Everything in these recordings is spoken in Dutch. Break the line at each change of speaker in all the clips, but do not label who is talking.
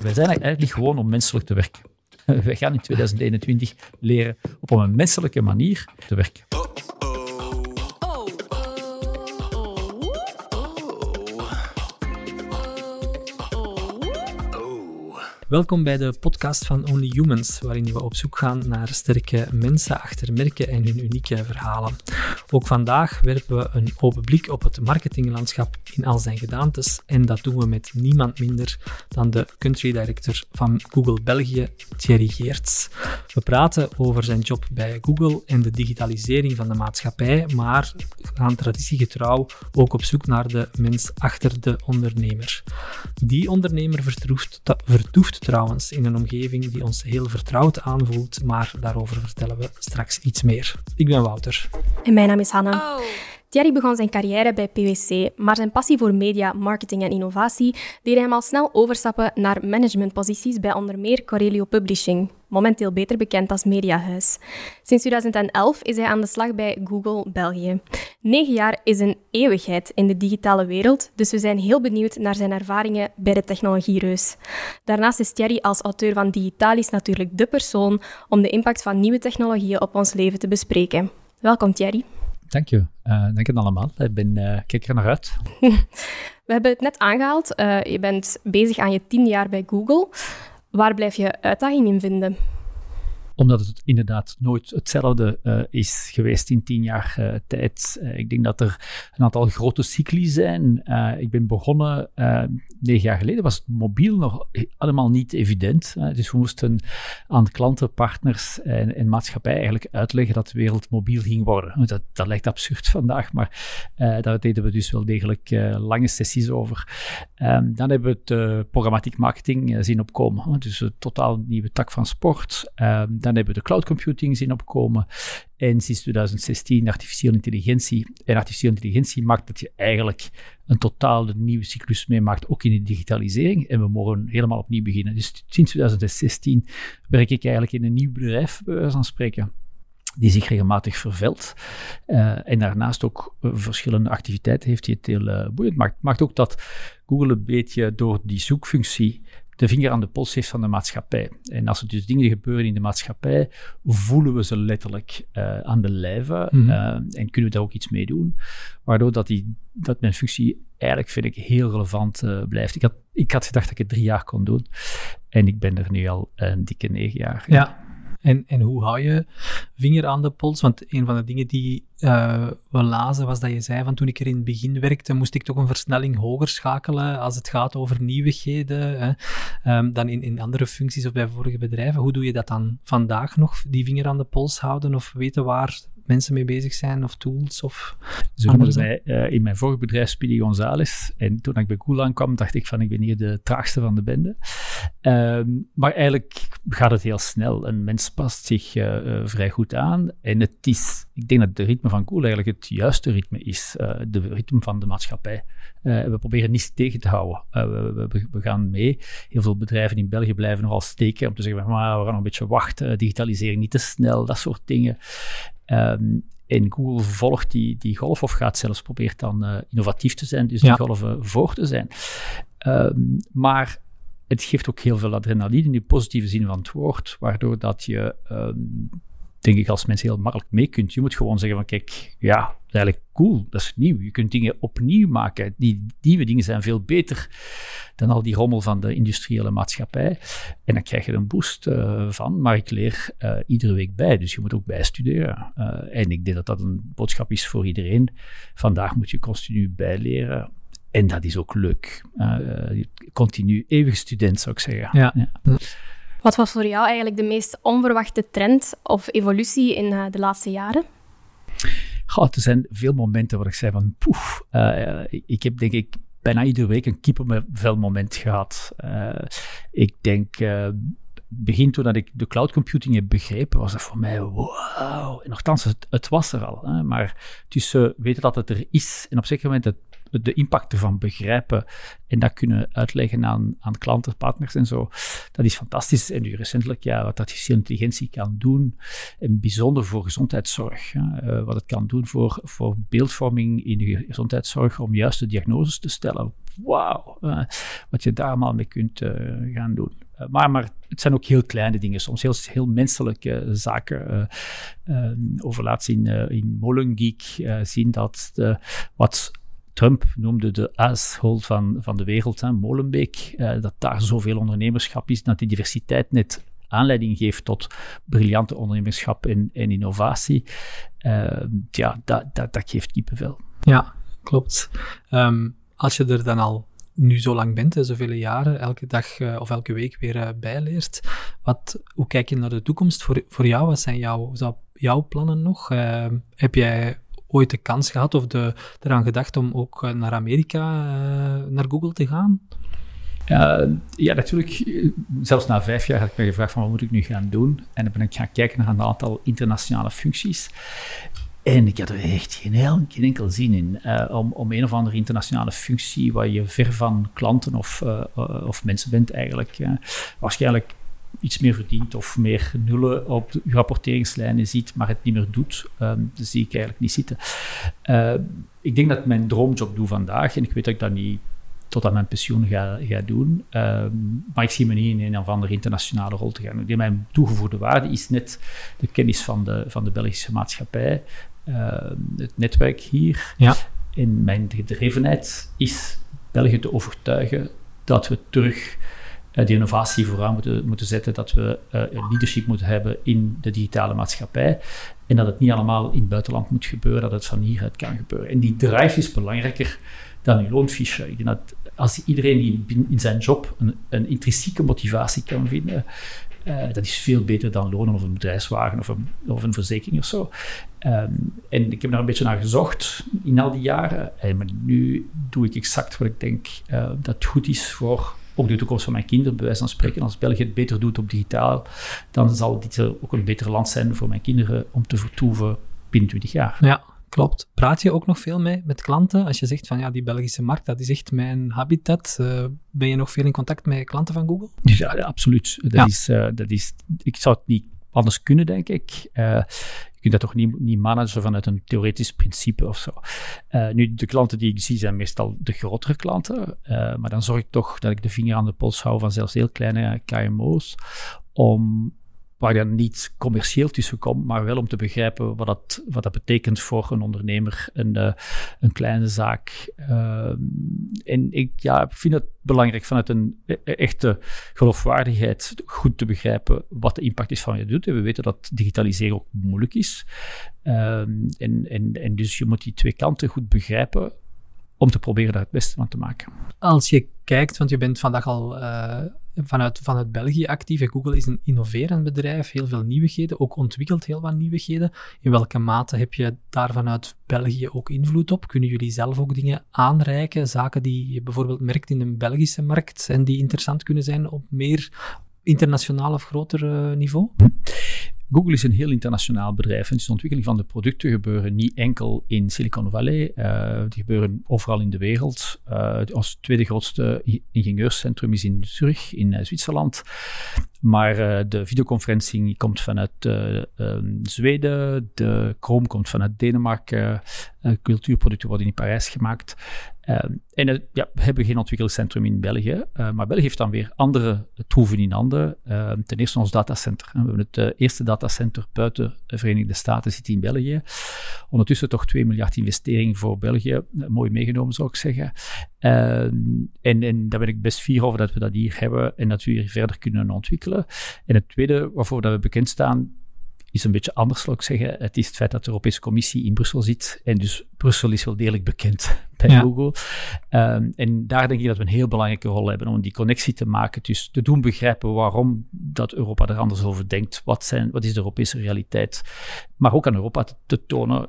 Wij zijn eigenlijk gewoon om menselijk te werken. Wij gaan in 2021 leren op een menselijke manier te werken.
Welkom bij de podcast van Only Humans, waarin we op zoek gaan naar sterke mensen achter merken en hun unieke verhalen. Ook vandaag werpen we een open blik op het marketinglandschap in al zijn gedaantes en dat doen we met niemand minder dan de country director van Google België, Thierry Geerts. We praten over zijn job bij Google en de digitalisering van de maatschappij, maar gaan traditiegetrouw ook op zoek naar de mens achter de ondernemer. Die ondernemer vertoeft, vertoeft trouwens in een omgeving die ons heel vertrouwd aanvoelt, maar daarover vertellen we straks iets meer. Ik ben Wouter.
En mijn naam is Hanne. Oh. Thierry begon zijn carrière bij PwC, maar zijn passie voor media, marketing en innovatie deed hem al snel overstappen naar managementposities bij onder meer Corelio Publishing, momenteel beter bekend als Mediahuis. Sinds 2011 is hij aan de slag bij Google België. Negen jaar is een eeuwigheid in de digitale wereld, dus we zijn heel benieuwd naar zijn ervaringen bij de technologiereus. Daarnaast is Thierry als auteur van Digitalis natuurlijk de persoon om de impact van nieuwe technologieën op ons leven te bespreken. Welkom Thierry.
Dank je. Uh, dank je allemaal. Ik ben, uh, kijk er naar uit.
We hebben het net aangehaald. Je bent bezig aan je tien jaar bij Google. Waar blijf je uitdaging in vinden?
Omdat het inderdaad nooit hetzelfde uh, is geweest in tien jaar uh, tijd. Uh, ik denk dat er een aantal grote cycli zijn. ik ben begonnen negen jaar geleden, was het mobiel nog allemaal niet evident. dus we moesten aan klanten, partners en, maatschappij eigenlijk uitleggen dat de wereld mobiel ging worden. Dat, dat lijkt absurd vandaag, maar daar deden we dus wel degelijk lange sessies over. Um, dan hebben we het programmatiek marketing zien opkomen. Dus een totaal nieuwe tak van sport. Um, dan hebben we de cloud computing zien opkomen. En sinds 2016 artificiële intelligentie. En artificiële intelligentie maakt dat je eigenlijk een totaal nieuwe cyclus meemaakt, ook in de digitalisering. En we mogen helemaal opnieuw beginnen. Dus sinds 2016 werk ik eigenlijk in een nieuw bedrijf, bij wijze spreken die zich regelmatig vervelt. Uh, en daarnaast ook uh, verschillende activiteiten heeft die het heel uh, boeiend maakt. Maakt ook dat Google een beetje door die zoekfunctie de vinger aan de pols heeft van de maatschappij. En als er dus dingen gebeuren in de maatschappij, voelen we ze letterlijk uh, aan de lijve mm -hmm. uh, en kunnen we daar ook iets mee doen. Waardoor dat, die, dat mijn functie eigenlijk, vind ik, heel relevant uh, blijft. Ik had, ik had gedacht dat ik het drie jaar kon doen. En ik ben er nu al een dikke negen jaar.
Ja. En, en hoe hou je vinger aan de pols? Want een van de dingen die uh, we lazen was dat je zei van toen ik er in het begin werkte, moest ik toch een versnelling hoger schakelen als het gaat over nieuwigheden hè? Um, dan in, in andere functies of bij vorige bedrijven. Hoe doe je dat dan vandaag nog, die vinger aan de pols houden of weten waar mensen mee bezig zijn of tools of
Zo noemden uh, in mijn vorige bedrijf Speedy Gonzales en toen ik bij Google aankwam dacht ik van ik ben hier de traagste van de bende. Um, maar eigenlijk gaat het heel snel. Een mens past zich uh, uh, vrij goed aan en het is, ik denk dat de ritme van Google eigenlijk het juiste ritme is, uh, de ritme van de maatschappij. We proberen niets tegen te houden. We, we, we, gaan mee. Heel veel bedrijven in België blijven nogal steken om te zeggen, van, maar we gaan nog een beetje wachten, digitalisering niet te snel, dat soort dingen. Um, en Google volgt die, die golf of gaat zelfs probeert dan uh, innovatief te zijn, dus die golven voor te zijn. Um, maar het geeft ook heel veel adrenaline in de positieve zin van het woord, waardoor dat je um, denk ik, als mensen heel makkelijk mee kunt. Je moet gewoon zeggen van, kijk, ja, is eigenlijk cool, dat is nieuw. Je kunt dingen opnieuw maken. Die nieuwe dingen zijn veel beter dan al die rommel van de industriële maatschappij. En dan krijg je er een boost uh, van, maar ik leer uh, iedere week bij, dus je moet ook bijstuderen. Uh, en ik denk dat dat een boodschap is voor iedereen. Vandaag moet je continu bijleren. En dat is ook leuk. continu, eeuwig student, zou ik zeggen.
ja. ja.
Wat was voor jou eigenlijk de meest onverwachte trend of evolutie in de laatste jaren?
Goh, er zijn veel momenten waar ik zei van poef, uh, ik heb denk ik bijna iedere week een kippenvel moment gehad. Uh, ik denk begin toen dat ik de cloud computing heb begrepen, was dat voor mij wow. En nogthans, het, het was er al. Hè, maar tussen weten dat het er is en op een zeker moment het de impact ervan begrijpen en dat kunnen uitleggen aan, aan klanten, partners en zo. Dat is fantastisch. En nu recentelijk, ja, wat artificiële intelligentie kan doen, en bijzonder voor gezondheidszorg. Uh, wat het kan doen voor, voor beeldvorming in de gezondheidszorg om juiste diagnoses te stellen. Wauw, uh, wat je daar allemaal mee kunt uh, gaan doen. maar, maar het zijn ook heel kleine dingen, soms heel, heel menselijke zaken. over laatst in, in Molengeek zien dat wat Trump noemde de asshole van, van de wereld, hè, Molenbeek, uh, dat daar zoveel ondernemerschap is, dat die diversiteit net aanleiding geeft tot briljante ondernemerschap en, en innovatie. Uh, ja, dat, dat, dat geeft kippenvel.
Ja, klopt. Um, als je er dan al nu zo lang bent, zoveel jaren, elke dag uh, of elke week weer uh, bijleert, wat, hoe kijk je naar de toekomst voor, voor jou? Wat zijn jouw, jouw plannen nog? Uh, heb jij ooit de kans gehad of de, eraan gedacht om ook eh, naar Amerika, uh, naar Google te gaan?
Ja, natuurlijk. Zelfs na vijf jaar had ik me gevraagd van wat moet ik nu gaan doen? En dan ben ik gaan kijken naar een aantal internationale functies. En ik had er echt geen, heel, geen enkel zin in om, om een of andere internationale functie waar je ver van klanten of, of mensen bent eigenlijk. waarschijnlijk iets meer verdient of meer nullen op de rapporteringslijnen ziet, maar het niet meer doet, um, dat zie ik eigenlijk niet zitten. Uh, ik denk dat ik mijn droomjob doe vandaag en ik weet dat ik dat niet tot aan mijn pensioen ga, ga doen. Um, maar ik zie me niet in een of andere internationale rol te gaan. Mijn toegevoegde waarde is net de kennis van de, van de Belgische maatschappij, uh, het netwerk hier. Ja. En mijn gedrevenheid is België te overtuigen dat we terug die innovatie vooraan moeten, moeten zetten, dat we uh, leadership moeten hebben in de digitale maatschappij en dat het niet allemaal in het buitenland moet gebeuren, dat het van hieruit kan gebeuren. En die drive is belangrijker dan uw loonfiche. Ik denk dat als iedereen in zijn job een, een intrinsieke motivatie kan vinden, uh, dat is veel beter dan lonen of een bedrijfswagen of een, of een verzekering of zo. Um, en ik heb daar een beetje naar gezocht in al die jaren. En maar nu doe ik exact wat ik denk uh, dat goed is voor ook de toekomst van mijn kinderen, bij wijze van spreken. Als België het beter doet op digitaal, dan zal dit ook een beter land zijn voor mijn kinderen om te vertoeven binnen 20 jaar.
Ja, klopt. Praat je ook nog veel mee met klanten? Als je zegt van ja, die Belgische markt, dat is echt mijn habitat. Uh, ben je nog veel in contact met klanten van Google?
Ja, absoluut. Dat, ja. Is, uh, dat is, ik zou het niet anders kunnen, denk ik. Uh, je kunt dat toch niet, niet managen vanuit een theoretisch principe of zo. Uh, nu, de klanten die ik zie zijn meestal de grotere klanten, uh, maar dan zorg ik toch dat ik de vinger aan de pols hou van zelfs heel kleine KMO's, om waar je niet commercieel tussen komt, maar wel om te begrijpen wat dat, wat dat betekent voor een ondernemer, een, uh, een kleine zaak. Uh, en ik ja, vind het belangrijk vanuit een e-, e-, echte geloofwaardigheid goed te begrijpen wat de impact is van wat je doet. En we weten dat digitaliseren ook moeilijk is. Uh, en, en, en dus je moet die twee kanten goed begrijpen om te proberen daar het beste van te maken.
Als je kijkt, want je bent vandaag al vanuit, vanuit België actief. Google is een innoverend bedrijf, heel veel nieuwigheden, ook ontwikkelt heel wat nieuwigheden. In welke mate heb je daar vanuit België ook invloed op? Kunnen jullie zelf ook dingen aanreiken, zaken die je bijvoorbeeld merkt in de Belgische markt en die interessant kunnen zijn op meer internationaal of groter uh, niveau?
Google is een heel internationaal bedrijf en de ontwikkeling van de producten gebeuren niet enkel in Silicon Valley, uh, die gebeuren overal in de wereld. Uh, ons tweede grootste ingenieurscentrum is in Zurich, in uh, Zwitserland. Maar de videoconferencing komt vanuit ehm, Zweden, de Chrome komt vanuit Denemarken, cultuurproducten worden in Parijs gemaakt. Uh, en uh, ja, we hebben geen ontwikkelingscentrum in België, uh, maar België heeft dan weer andere troeven in handen. Ehm, ten eerste ons datacenter. We hebben het eh, eerste datacenter buiten de Verenigde Staten zit in België. Ondertussen toch 2 miljard investering voor België. Eh, mooi meegenomen zou ik zeggen. Ehm, en, en daar ben ik best fier over dat we dat hier hebben en dat we hier verder kunnen ontwikkelen. En het tweede waarvoor dat we bekend staan, is een beetje anders, zal ik zeggen. Het is het feit dat de Europese Commissie in Brussel zit. En dus Brussel is wel degelijk bekend bij Google. Um, en daar denk ik dat we een heel belangrijke rol hebben om die connectie te maken. Dus te doen begrijpen waarom dat Europa er anders over denkt. Wat, zijn, wat is de Europese realiteit? Maar ook aan Europa te, te tonen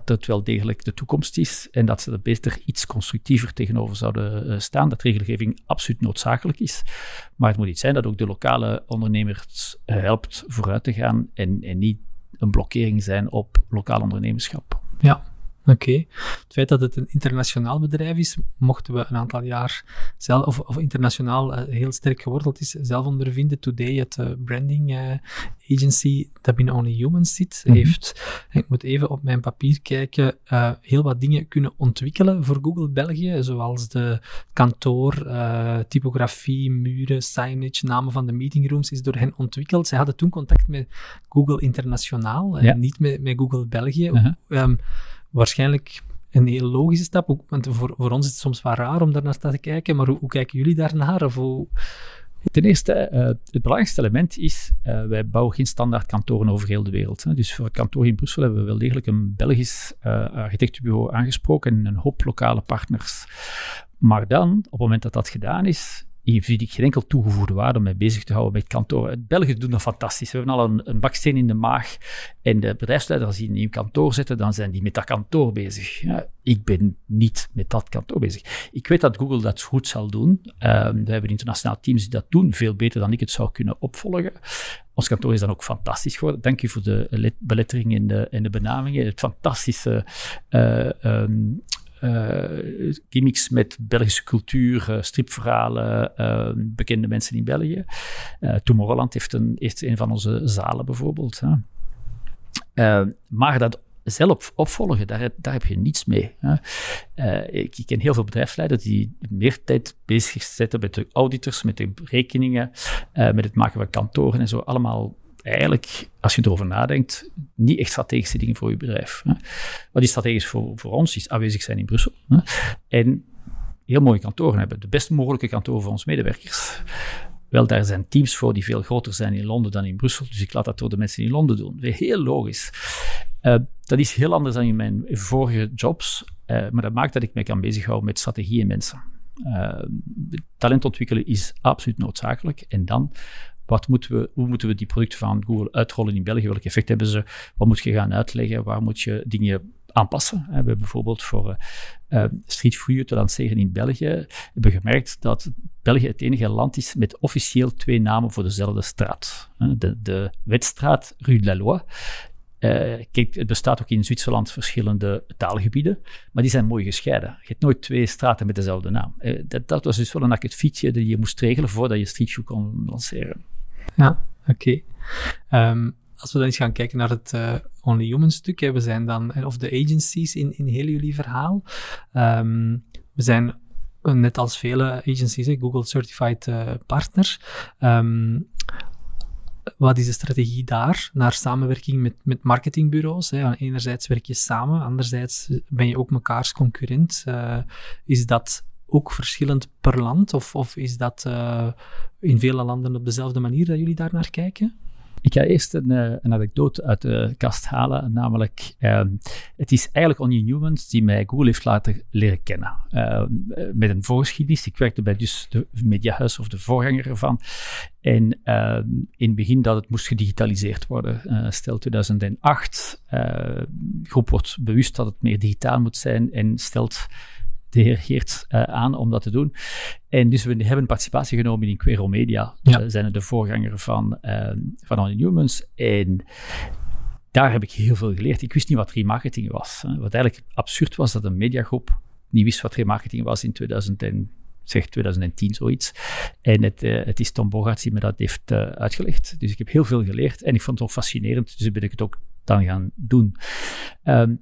dat het wel degelijk de toekomst is en dat ze er beter iets constructiever tegenover zouden eh, staan. Dat regelgeving absoluut noodzakelijk is. Maar het moet iets zijn dat ook de lokale ondernemers eh, helpt vooruit te gaan en, en niet een blokkering zijn op lokaal ondernemerschap.
Ja, Oké. Het feit dat het een internationaal bedrijf is, mochten we een aantal jaar zelf, of, of internationaal uh, heel sterk geworteld is, zelf ondervinden. Today, het uh, branding uh, agency dat binnen Only Humans zit, mm -hmm. heeft, ik moet even op mijn papier kijken, heel wat dingen kunnen ontwikkelen voor Google België, zoals de kantoor, typografie, muren, signage, namen van de meetingrooms is door hen ontwikkeld. Zij hadden toen contact met Google Internationaal, ja. niet met, met Google België. -huh. Um, waarschijnlijk een heel logische stap. Ook, want voor, voor ons is het soms wel raar om daar naar te kijken, maar hoe, kijken jullie daarnaar? Hoe...
Ten eerste, uh, het belangrijkste element is, uh, wij bouwen geen standaard kantoren over heel de wereld. Hè. Dus voor het kantoor in Brussel hebben we wel degelijk een Belgisch uh, architectenbureau aangesproken en een hoop lokale partners. Maar dan, op het moment dat dat gedaan is, hier zie ik geen enkel toegevoegde waarde om mij bezig te houden met kantoor. België doen dat fantastisch. We hebben al een, een baksteen in de maag. En de bedrijfsleider, als die een nieuw kantoor zetten, dan zijn die met dat kantoor bezig. Ja, ik ben niet met dat kantoor bezig. Ik weet dat Google dat goed zal doen. Um, we hebben internationaal teams die dat doen, veel beter dan ik het zou kunnen opvolgen. Ons kantoor is dan ook fantastisch geworden. Dank u voor de belettering en de, de benamingen. Het fantastische um, uh, gimmicks met Belgische cultuur, uh, stripverhalen, uh, bekende mensen in België. Tomorrowland heeft een, heeft een van onze zalen bijvoorbeeld. maar dat zelf opvolgen, daar, daar heb je niets mee. ik, ik, ken heel veel bedrijfsleiders die meer tijd bezig zetten met de auditors, met de rekeningen, met het maken van kantoren en zo. Allemaal eigenlijk, als je erover nadenkt, niet echt strategische dingen voor je bedrijf. Hè. Wat is strategisch voor, voor ons, is aanwezig zijn in Brussel. Hè. En heel mooie kantoren hebben, de best mogelijke kantoren voor onze medewerkers. Wel, daar zijn teams voor die veel groter zijn in Londen dan in Brussel, dus ik laat dat door de mensen in Londen doen. Heel logisch. Uh, dat is heel anders dan in mijn vorige jobs, uh, maar dat maakt dat ik mij kan bezighouden met strategie en mensen. Uh, talent ontwikkelen is absoluut noodzakelijk. En dan wat moeten we, hoe moeten we die producten van Google uitrollen in België? Welk effect hebben ze? Wat moet je gaan uitleggen? Waar moet je dingen aanpassen? We hebben bijvoorbeeld voor uh, Street View te lanceren in België, hebben gemerkt dat België het enige land is met officieel twee namen voor dezelfde straat. De, de Wetstraat Rue de la Loi uh, kijk, het bestaat ook in Zwitserland verschillende taalgebieden, maar die zijn mooi gescheiden. Je hebt nooit twee straten met dezelfde naam. Dat, dat, was dus wel een akkefietje die je moest regelen voordat je Street View kon lanceren.
Ja, oké. Ehm, als we dan eens gaan kijken naar het uh, Only Human stuk, hè, we zijn dan, of de agencies in, in heel jullie verhaal. Um, we zijn net als vele agencies, Google Certified Partner. Um, wat is de strategie daar naar samenwerking met, met marketingbureaus? Hè? Enerzijds werk je samen, anderzijds ben je ook mekaars concurrent. Is dat ook verschillend per land? Of, of is dat uh, in vele landen op dezelfde manier dat jullie daar naar kijken?
Ik ga eerst een, eh, een, anekdote uit de kast halen, namelijk uh, het is eigenlijk Onion Newmans die mij Google heeft laten leren kennen. Uh, met een voorgeschiedenis. Ik werkte bij dus de Mediahuis of de voorganger ervan. En uh, in het begin dat het moest gedigitaliseerd worden. stel 2008, groep wordt bewust dat het meer digitaal moet zijn en stelt de heer Geert uh, aan om dat te doen. En dus we hebben participatie genomen in Quero Media. Ja. We zijn de voorganger van, uh, van Only Newmans. En daar heb ik heel veel geleerd. Ik wist niet wat remarketing was. Wat eigenlijk absurd was, dat een mediagroep niet wist wat remarketing was in 2000 zeg 2010 zoiets. En het, uh, het is Tom Bogarts die me dat heeft uh, uitgelegd. Dus ik heb heel veel geleerd en ik vond het ook fascinerend. Dus ben ik het ook dan gaan doen. Um,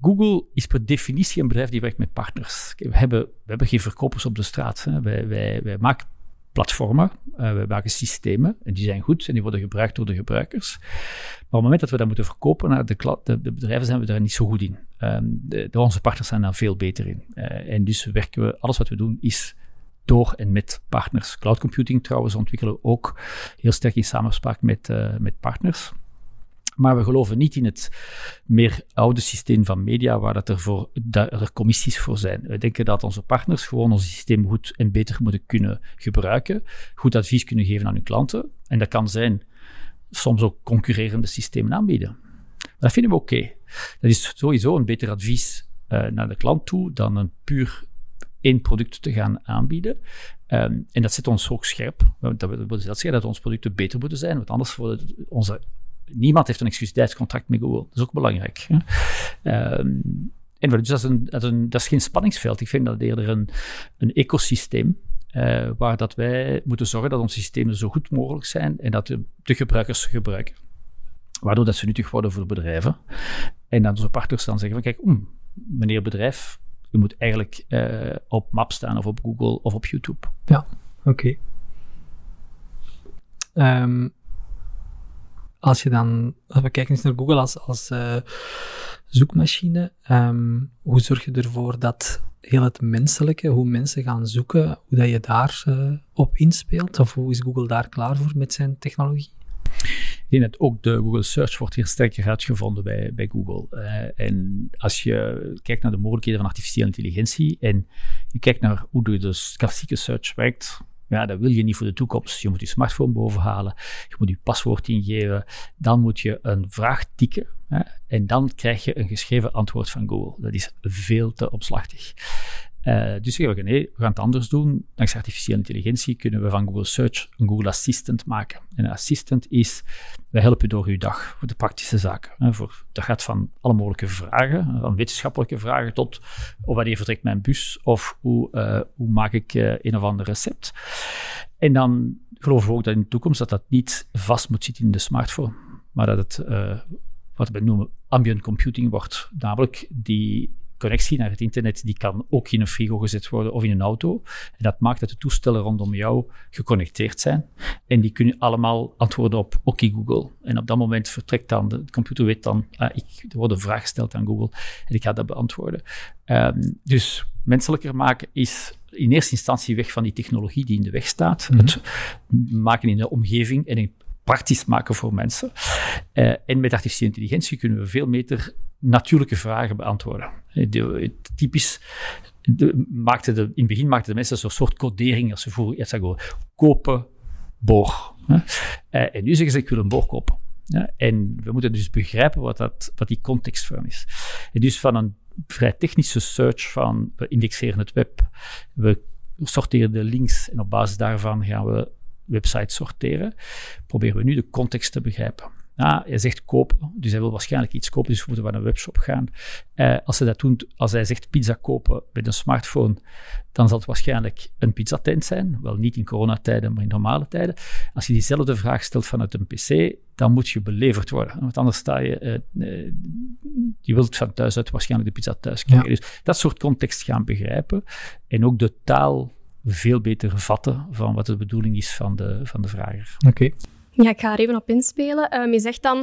Google is per definitie een bedrijf die werkt met partners. We hebben, we hebben geen verkopers op de straat. Hè. Wij, wij, maken platformen, uh, wij maken systemen en die zijn goed en die worden gebruikt door de gebruikers. Maar op het moment dat we dat moeten verkopen naar de, de, bedrijven, zijn we daar niet zo goed in. Um, de, onze partners zijn daar veel beter in. Uh, en dus werken we, alles wat we doen is door en met partners. Cloud computing trouwens ontwikkelen we ook heel sterk in samenspraak met, uh, met partners. Maar we geloven niet in het meer oude systeem van media, waar dat er, voor, dat er commissies voor zijn. We denken dat onze partners gewoon ons systeem goed en beter moeten kunnen gebruiken, goed advies kunnen geven aan hun klanten. En dat kan zijn soms ook concurrerende systemen aanbieden. Dat vinden we oké. Dat is sowieso een beter advies uh, naar de klant toe dan een puur één product te gaan aanbieden. Um, en dat zet ons ook scherp. Dat wil zeggen dat onze producten beter moeten zijn, want anders worden onze niemand heeft een exclusiviteitscontract met Google. Dat is ook belangrijk. Hè? Ehm, en dus dat is, een, dat, is een, dat is geen spanningsveld. Ik vind dat eerder een, een ecosysteem uh, waar dat wij moeten zorgen dat onze systemen zo goed mogelijk zijn en dat de, de gebruikers ze gebruiken. Waardoor dat ze nuttig worden voor bedrijven. En dan onze partners dan zeggen van kijk, mm, meneer bedrijf, u moet eigenlijk uh, op Map staan of op Google of op YouTube.
Ja, oké. Okay. Um, als je dan, als we kijken eens naar Google als, als uh, zoekmachine, um, hoe zorg je ervoor dat heel het menselijke, hoe mensen gaan zoeken, hoe dat je daar uh, op inspeelt? Of hoe is Google daar klaar voor met zijn technologie?
Ik denk dat ook de Google Search wordt hier sterker uitgevonden bij, bij Google. Uh, en als je kijkt naar de mogelijkheden van artificiële intelligentie en je kijkt naar hoe de klassieke search werkt, ja, dat wil je niet voor de toekomst. Je moet je smartphone bovenhalen, je moet je paswoord ingeven, dan moet je een vraag tikken hè, en dan krijg je een geschreven antwoord van Google. Dat is veel te opslachtig. Uh, dus zeggen we, nee, we gaan het anders doen. Dankzij artificiële intelligentie kunnen we van Google Search een Google Assistant maken. En een assistant is, we helpen door je dag, voor de praktische zaken. Hè, voor, dat gaat van alle mogelijke vragen, van wetenschappelijke vragen tot oh, wanneer vertrekt mijn bus of hoe, uh, hoe maak ik uh, een of ander recept. En dan geloven we ook dat in de toekomst dat dat niet vast moet zitten in de smartphone, maar dat het, wat we noemen, ambient computing wordt. Namelijk die connectie naar het internet, die kan ook in een frigo gezet worden of in een auto. En dat maakt dat de toestellen rondom jou geconnecteerd zijn. En die kunnen allemaal antwoorden op oké Google. En op dat moment vertrekt dan, de computer weet dan, ah, ik, er wordt een vraag gesteld aan Google en ik ga dat beantwoorden. Um, dus menselijker maken is in eerste instantie weg van die technologie die in de weg staat. Mm -hmm. Het maken in de omgeving en praktisch maken voor mensen. Uh, en met artificiële intelligentie kunnen we veel beter natuurlijke vragen beantwoorden. De, typisch de, in het begin maakten de mensen een soort codering als ze iets zeggen, kopen, boor. Uh, en nu zeggen ze, ik wil een boor kopen. Ja, en we moeten dus begrijpen wat, dat, wat die context van is. En dus van een vrij technische search van, we indexeren het web, we sorteren de links en op basis daarvan gaan we websites sorteren, proberen we nu de context te begrijpen. Ja, hij zegt kopen, dus hij wil waarschijnlijk iets kopen, dus we moeten naar een webshop gaan. Uh, als, hij dat doet, als hij zegt pizza kopen met een smartphone, dan zal het waarschijnlijk een pizzatent zijn. Wel niet in coronatijden, maar in normale tijden. Als je diezelfde vraag stelt vanuit een pc, dan moet je beleverd worden. Want anders sta je... Uh, uh, je wilt van thuis uit waarschijnlijk de pizza thuis krijgen. Ja. Dus dat soort context gaan begrijpen. En ook de taal veel beter vatten van wat de bedoeling is van de, van de vrager.
Oké. Okay.
Ja, ik ga er even op inspelen. Um, je zegt dan,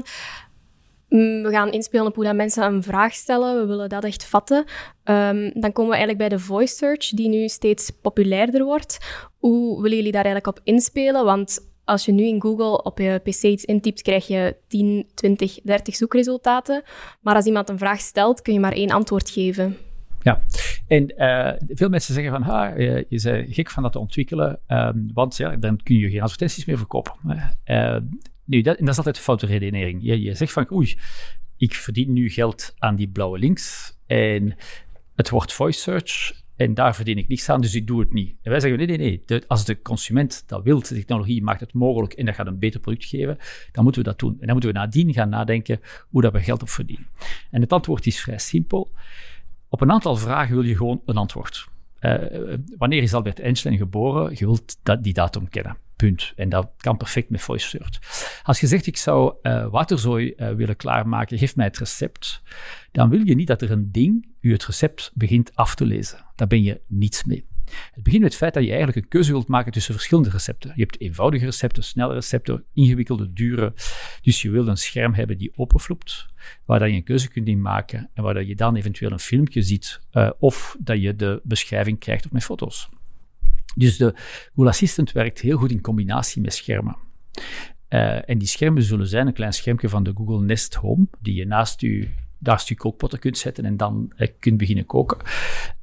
mm, we gaan inspelen op hoe dat mensen een vraag stellen. We willen dat echt vatten. Um, dan komen we eigenlijk bij de voice search, die nu steeds populairder wordt. Hoe willen jullie daar eigenlijk op inspelen? Want als je nu in Google op je pc iets intypt, krijg je 10, 20, 30 zoekresultaten. Maar als iemand een vraag stelt, kun je maar één antwoord geven.
Ja, en uh, veel mensen zeggen van, ha, je, je bent gek van dat te ontwikkelen, um, want ja, dan kun je geen advertenties meer verkopen. Uh, nu, dat, en dat is altijd een foute redenering. Je, zegt van, oei, ik verdien nu geld aan die blauwe links en het wordt voice search en daar verdien ik niks aan, dus ik doe het niet. En wij zeggen, nee, nee, nee. Als de consument dat wil, de technologie maakt het mogelijk en dat gaat een beter product geven, dan moeten we dat doen. En dan moeten we nadien gaan nadenken hoe dat we geld op verdienen. En het antwoord is vrij simpel. Op een aantal vragen wil je gewoon een antwoord. Uh, wanneer is Albert Einstein geboren? Je wilt dat, die datum kennen. Punt. En dat kan perfect met voice. Als je zegt, ik zou uh, waterzooi willen klaarmaken, geef mij het recept. Dan wil je niet dat er een ding u het recept begint af te lezen. Daar ben je niets mee. Het begint met het feit dat je eigenlijk een keuze wilt maken tussen verschillende recepten. Je hebt eenvoudige recepten, snelle recepten, ingewikkelde, dure. Dus je wilt een scherm hebben die openfloept, waar dat je een keuze kunt in maken en waar dat je dan eventueel een filmpje ziet uh, of dat je de beschrijving krijgt op met foto's. Dus de Google Assistant werkt heel goed in combinatie met schermen. Uh, en die schermen zullen zijn een klein schermpje van de Google Nest Home, die je naast je daar stuk kookpotten kunt zetten en dan eh, kunt beginnen koken.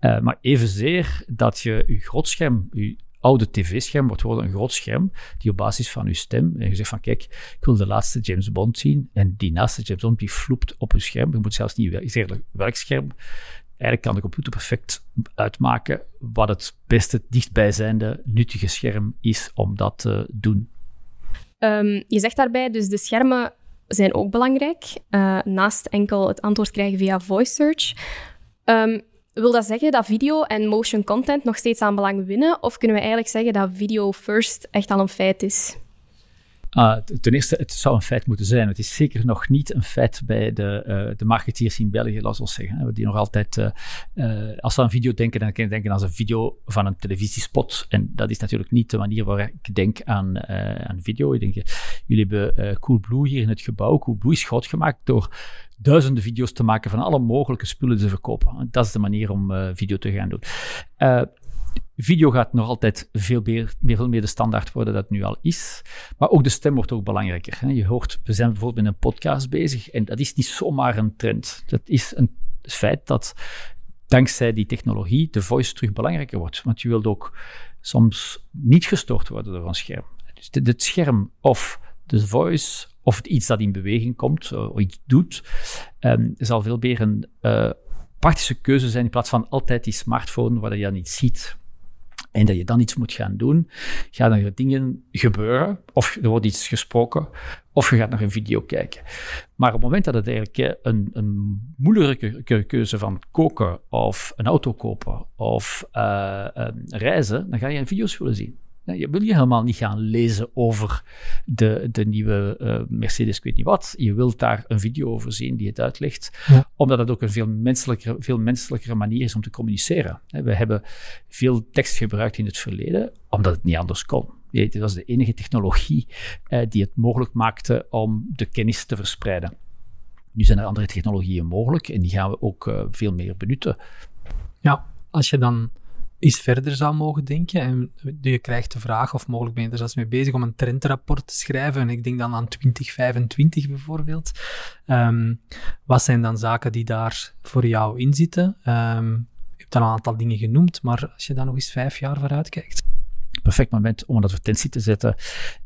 Uh, maar evenzeer dat je je grootscherm, je oude tv-scherm wordt worden een groot scherm die op basis van je stem, en je zegt van kijk, ik wil de laatste James Bond zien en die naaste James Bond die floept op je scherm. Je moet zelfs niet zeggen werkscherm. Eigenlijk kan de computer perfect uitmaken wat het beste dichtbijzijnde nuttige scherm is om dat te doen.
Um, je zegt daarbij dus de schermen zijn ook belangrijk, uh, naast enkel het antwoord krijgen via voice search. Um, wil dat zeggen dat video en motion content nog steeds aan belang winnen? Of kunnen we eigenlijk zeggen dat video first echt al een feit is?
Uh, ten eerste, het zou een feit moeten zijn. Het is zeker nog niet een feit bij de, uh, de marketeers in België, laten we zeggen. Die nog altijd, uh, als ze aan video denken, dan kan je denken aan een video van een televisiespot. En dat is natuurlijk niet de manier waar ik denk aan, aan video. Ik denk, jullie hebben Coolblue hier in het gebouw. Coolblue is groot gemaakt door duizenden video's te maken van alle mogelijke spullen te verkopen. Dat is de manier om video te gaan doen. Video gaat nog altijd veel meer, veel meer de standaard worden dat het nu al is. Maar ook de stem wordt ook belangrijker. Je hoort, we zijn bijvoorbeeld met een podcast bezig en dat is niet zomaar een trend. Dat is een feit dat dankzij die technologie de voice terug belangrijker wordt. Want je wilt ook soms niet gestoord worden door een scherm. Dus het scherm of de voice of iets dat in beweging komt, eh, of iets doet, um, zal veel meer een uh, praktische keuze zijn in plaats van altijd die smartphone waar je dat niet ziet en dat je dan iets moet gaan doen, gaan er dingen gebeuren, of er wordt iets gesproken, of je gaat naar een video kijken. Maar op het moment dat het eigenlijk een, een moeilijke keuze van koken, of een auto kopen, of uh, reizen, dan ga je een video's willen zien. Je wil je helemaal niet gaan lezen over de, de nieuwe uh, Mercedes, ik weet niet wat. Je wilt daar een video over zien die het uitlegt, omdat het ook een veel menselijkere, veel menselijkere manier is om te communiceren. We hebben veel tekst gebruikt in het verleden, omdat het niet anders kon. Het was de enige technologie uh, die het mogelijk maakte om de kennis te verspreiden. Nu zijn er andere technologieën mogelijk en die gaan we ook uh, veel meer benutten.
Ja, als je dan eens verder zou mogen denken. En je krijgt de vraag, of mogelijk ben je er zelfs mee bezig, om een trendrapport te schrijven. En ik denk dan aan 2025 bijvoorbeeld. Um, wat zijn dan zaken die daar voor jou in zitten? Um, je hebt al een aantal dingen genoemd, maar als je daar nog eens vijf jaar vooruit kijkt
perfect moment om een advertentie te zetten.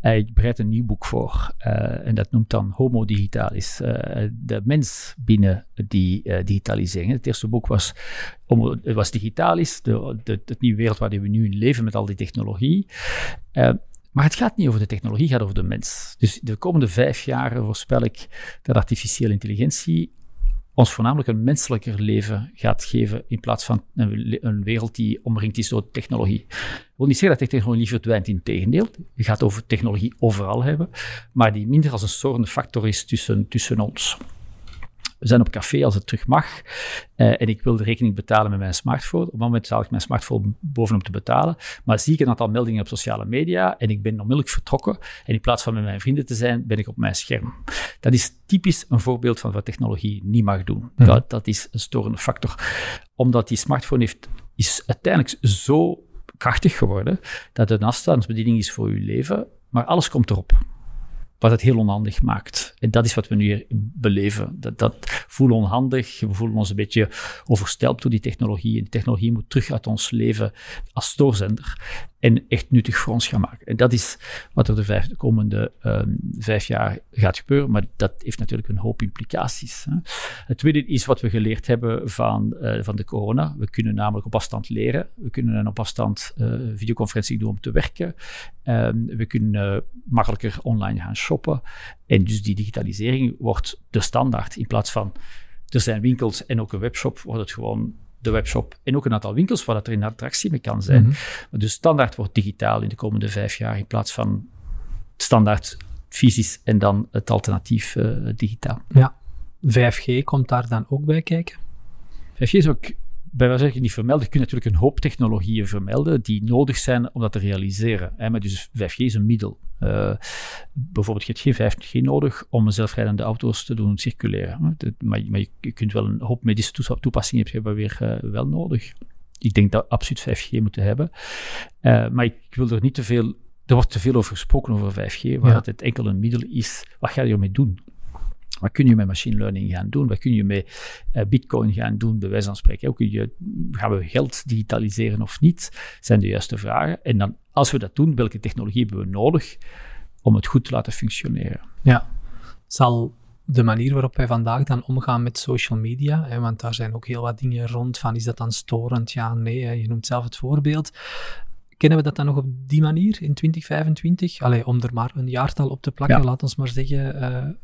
Uh, ik bereid een nieuw boek voor uh, en dat noemt dan Homo Digitalis. Uh, de mens binnen die digitalisering. Het eerste boek was, om, was Digitalis, de, de, de, nieuwe wereld waar we nu in leven met al die technologie. Maar het gaat niet over de technologie, het gaat over de mens. Dus de komende vijf jaar voorspel ik dat artificiële intelligentie ons voornamelijk een menselijker leven gaat geven in plaats van een, wereld die omringd is door technologie. Ik wil niet zeggen dat de technologie verdwijnt, in tegendeel. Je gaat over technologie overal hebben, maar die minder als een zorgende factor is tussen, tussen ons we zijn op café als het terug mag uh, en ik wil de rekening betalen met mijn smartphone. Op het moment zal ik mijn smartphone bovenop te betalen, maar zie ik een aantal meldingen op sociale media en ik ben onmiddellijk vertrokken en in plaats van met mijn vrienden te zijn, ben ik op mijn scherm. Dat is typisch een voorbeeld van wat technologie niet mag doen. Mhm. Dat, dat is een storende factor. Omdat die smartphone heeft, is uiteindelijk zo krachtig geworden dat het een afstandsbediening is voor uw leven, maar alles komt erop wat het heel onhandig maakt. En dat is wat we nu beleven. Dat, dat voelen onhandig, we voelen ons een beetje overstelpt door die technologie. En die technologie moet terug uit ons leven als stoorzender en echt nuttig voor ons gaan maken. En dat is wat er de, komende um, vijf jaar gaat gebeuren, maar dat heeft natuurlijk een hoop implicaties. Hè. Het tweede is wat we geleerd hebben van, uh, van de corona. We kunnen namelijk op afstand leren. We kunnen op afstand uh, videoconferentie doen om te werken. Um, we kunnen uh, makkelijker online gaan shoppen. En dus die digitalisering wordt de standaard. In plaats van er zijn winkels en ook een webshop, wordt het gewoon de webshop en ook een aantal winkels waar dat er in attractie mee kan zijn. Mm Dus standaard wordt digitaal in de komende vijf jaar in plaats van standaard fysisch en dan het alternatief uh, digitaal.
Ja, 5G komt daar dan ook bij kijken?
5G is ook bij wijze van niet vermelden. Je kunt natuurlijk een hoop technologieën vermelden die nodig zijn om dat te realiseren. Hè? Maar dus 5G is een middel. Uh, bijvoorbeeld, je hebt geen 5G nodig om zelfrijdende auto's te doen circuleren. Maar, maar, je kunt wel een hoop medische toepassingen hebben weer uh, wel nodig. Ik denk dat we absoluut 5G moeten hebben. Uh, maar ik, wil er niet te veel... Er wordt te veel over gesproken over 5G, waar het enkel een middel is. Wat ga je ermee doen? Wat kun je met machine learning gaan doen? Wat kun je met uh, bitcoin gaan doen, bij wijze van spreken? Hoe kun je, gaan we geld digitaliseren of niet? Zijn de juiste vragen. En dan, als we dat doen, welke technologie hebben we nodig om het goed te laten functioneren?
Ja, zal de manier waarop wij vandaag dan omgaan met social media, hè, want daar zijn ook heel wat dingen rond van, is dat dan storend? Ja, nee, je noemt zelf het voorbeeld. Kennen we dat dan nog op die manier in 2025? Allee, om er maar een jaartal op te plakken, laat ons maar zeggen... Uh,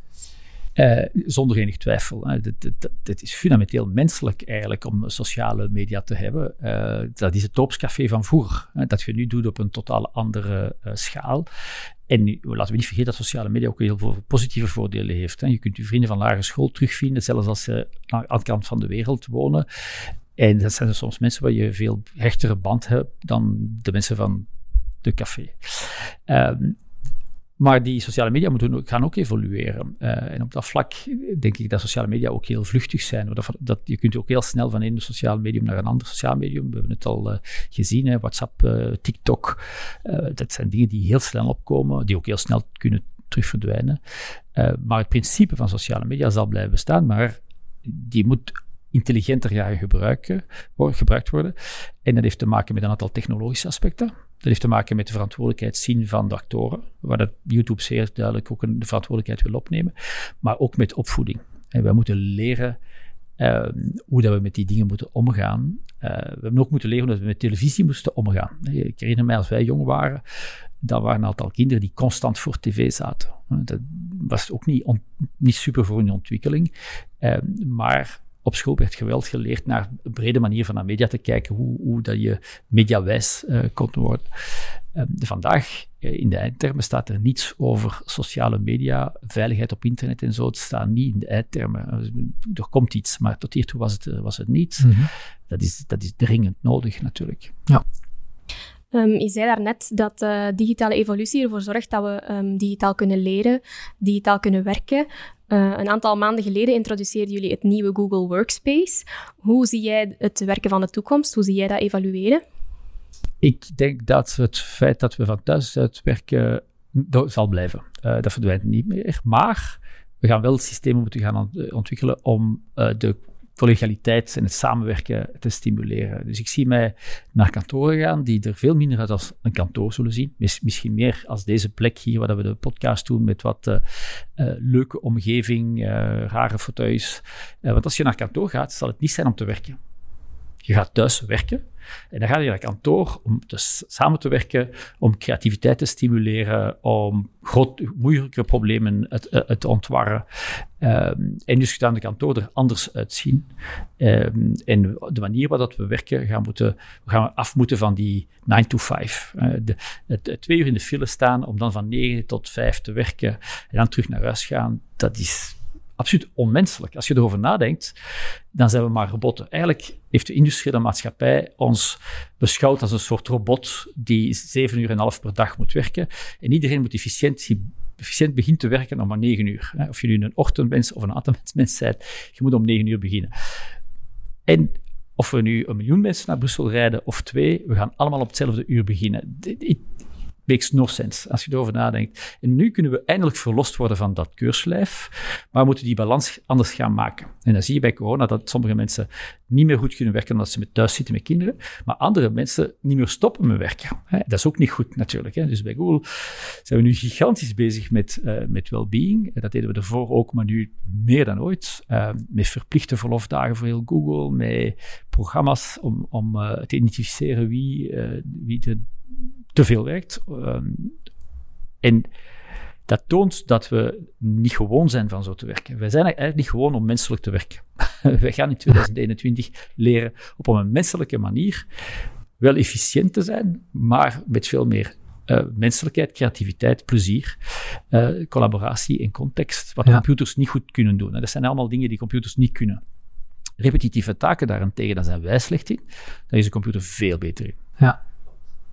Uh, zonder enig twijfel. Het is fundamenteel menselijk eigenlijk om sociale media te hebben. Uh, dat is het dorpscafé van vroeger. dat je nu doet op een totaal andere uh, schaal. En nu, laten we niet vergeten dat sociale media ook heel veel positieve voordelen heeft. Hè. Je kunt je vrienden van lagere school terugvinden, zelfs als ze aan de kant van de wereld wonen. En dat zijn soms mensen waar je veel hechtere band hebt dan de mensen van de café. Um, maar die sociale media moeten, gaan ook evolueren. Uh, en op dat vlak denk ik dat sociale media ook heel vluchtig zijn. Dat, dat, je kunt ook heel snel van een sociaal medium naar een ander sociaal medium. We hebben het al uh, gezien, hè, WhatsApp, uh, TikTok. dat zijn dingen die heel snel opkomen, die ook heel snel kunnen terug verdwijnen. maar het principe van sociale media zal blijven bestaan, maar die moet intelligenter gaan gebruiken, gebruikt worden. En dat heeft te maken met een aantal technologische aspecten. Dat heeft te maken met de verantwoordelijkheid zien van de actoren, waar dat YouTube zeer duidelijk ook de verantwoordelijkheid wil opnemen, maar ook met opvoeding. En wij moeten leren uh, hoe dat we met die dingen moeten omgaan. Uh, we hebben ook moeten leren hoe we met televisie moesten omgaan. Ik herinner mij als wij jong waren, dat waren een aantal kinderen die constant voor tv zaten. Dat was ook niet, niet super voor hun ontwikkeling, uh, maar op school werd geweld geleerd naar een brede manier van naar media te kijken, hoe, hoe dat je mediawijs uh, kon worden. Um, vandaag, uh, in de eindtermen, staat er niets over sociale media, veiligheid op internet en zo. Het staat niet in de eindtermen. Er komt iets, maar tot hiertoe was het, was het niet. Mm -hmm. dat, is, dat is dringend nodig, natuurlijk.
Ja. Um, je zei daarnet dat uh, digitale evolutie ervoor zorgt dat we um, digitaal kunnen leren, digitaal kunnen werken. Uh, een aantal maanden geleden introduceerden jullie het nieuwe Google Workspace. Hoe zie jij het werken van de toekomst? Hoe zie jij dat evalueren?
Ik denk dat het feit dat we van thuis uit werken zal blijven. Uh, dat verdwijnt niet meer. Maar we gaan wel systemen moeten gaan ontwikkelen om uh, de collegialiteit en het samenwerken te stimuleren. Dus ik zie mij naar kantoren gaan die er veel minder uit als een kantoor zullen zien. misschien meer als deze plek hier, waar we de podcast doen met wat uh, uh, leuke omgeving, uh, rare fauteuils. want als je naar kantoor gaat, zal het niet zijn om te werken. Je gaat thuis werken en dan ga je naar kantoor om dus samen te werken, om creativiteit te stimuleren, om groot, moeilijke problemen te, te ontwarren. Um, en dus gaat de kantoor er anders uitzien. Um, en de manier waarop we werken, gaan, moeten, gaan we af moeten van die 9 to 5. Uh, de, het, twee uur in de file staan om dan van 9 tot 5 te werken en dan terug naar huis gaan, dat is absoluut onmenselijk. Als je erover nadenkt, dan zijn we maar robotten. Eigenlijk heeft de industriële maatschappij ons beschouwd als een soort robot die zeven uur en een half per dag moet werken. En iedereen moet efficiënt, beginnen te werken om maar negen uur. Of je nu een ochtendmens of een avondmens bent, je moet om negen uur beginnen. En of we nu een miljoen mensen naar Brussel rijden of twee, we gaan allemaal op hetzelfde uur beginnen makes no sense als je erover nadenkt. En nu kunnen we eindelijk verlost worden van dat keurslijf, maar we moeten die balans anders gaan maken. En dan zie je bij corona dat sommige mensen niet meer goed kunnen werken omdat ze met thuis zitten met kinderen, maar andere mensen niet meer stoppen met werken. Dat is ook niet goed natuurlijk. Dus bij Google zijn we nu gigantisch bezig met, uh, met well-being. Dat deden we ervoor ook, maar nu meer dan ooit. Uh, met verplichte verlofdagen voor heel Google, met programma's om, om te identificeren wie, wie de te veel werkt. Ehm, en dat toont dat we niet gewoon zijn van zo te werken. Wij zijn eigenlijk niet gewoon om menselijk te werken. Wij gaan in 2021 leren op een menselijke manier wel efficiënt te zijn, maar met veel meer uh, menselijkheid, creativiteit, plezier, uh, collaboratie en context, wat computers niet goed kunnen doen. dat zijn allemaal dingen die computers niet kunnen. Repetitieve taken daarentegen, daar zijn wij slecht in. Daar is de computer veel beter in.
Ja.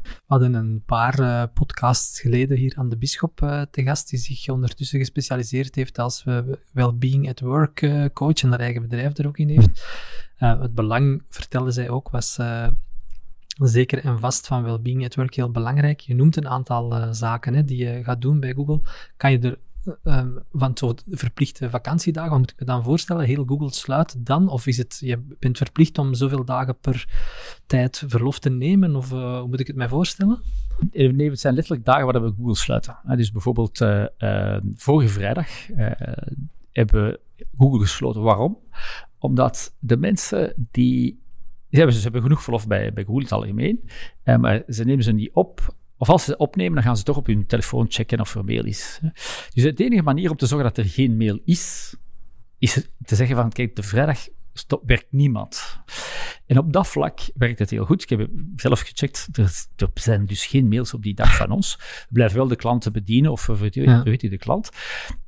We hadden een paar uh, podcasts geleden hier aan de Bisschop uh, te gast, die zich ondertussen gespecialiseerd heeft als uh, well-being at work coach en haar eigen bedrijf er ook in heeft. het belang, vertelde zij ook, was zeker en vast van well-being at work heel belangrijk. Je noemt een aantal zaken hè, die je gaat doen bij Google. Kan je er um, van zo verplichte vakantiedagen, wat moet ik me dan voorstellen? Heel Google sluit dan? Of is het, je bent verplicht om zoveel dagen per tijd verlof te nemen? Of uh, hoe moet ik het mij voorstellen?
Eh, nee, het zijn letterlijk dagen waar we Google sluiten. Dus bijvoorbeeld uh, vorige vrijdag hebben we Google gesloten. Waarom? Omdat de mensen die... Ze hebben, ze hebben genoeg verlof bij, bij Google in het algemeen, maar ze nemen ze niet op of als ze opnemen, dan gaan ze toch op hun telefoon checken of er mail is. Dus de enige manier om te zorgen dat er geen mail is, is te zeggen van, kijk, de vrijdag stop, werkt niemand. En op dat vlak werkt het heel goed. Ik heb zelf gecheckt, er, er zijn dus geen mails op die dag van ons. We blijven wel de klanten bedienen, of we weten de klant.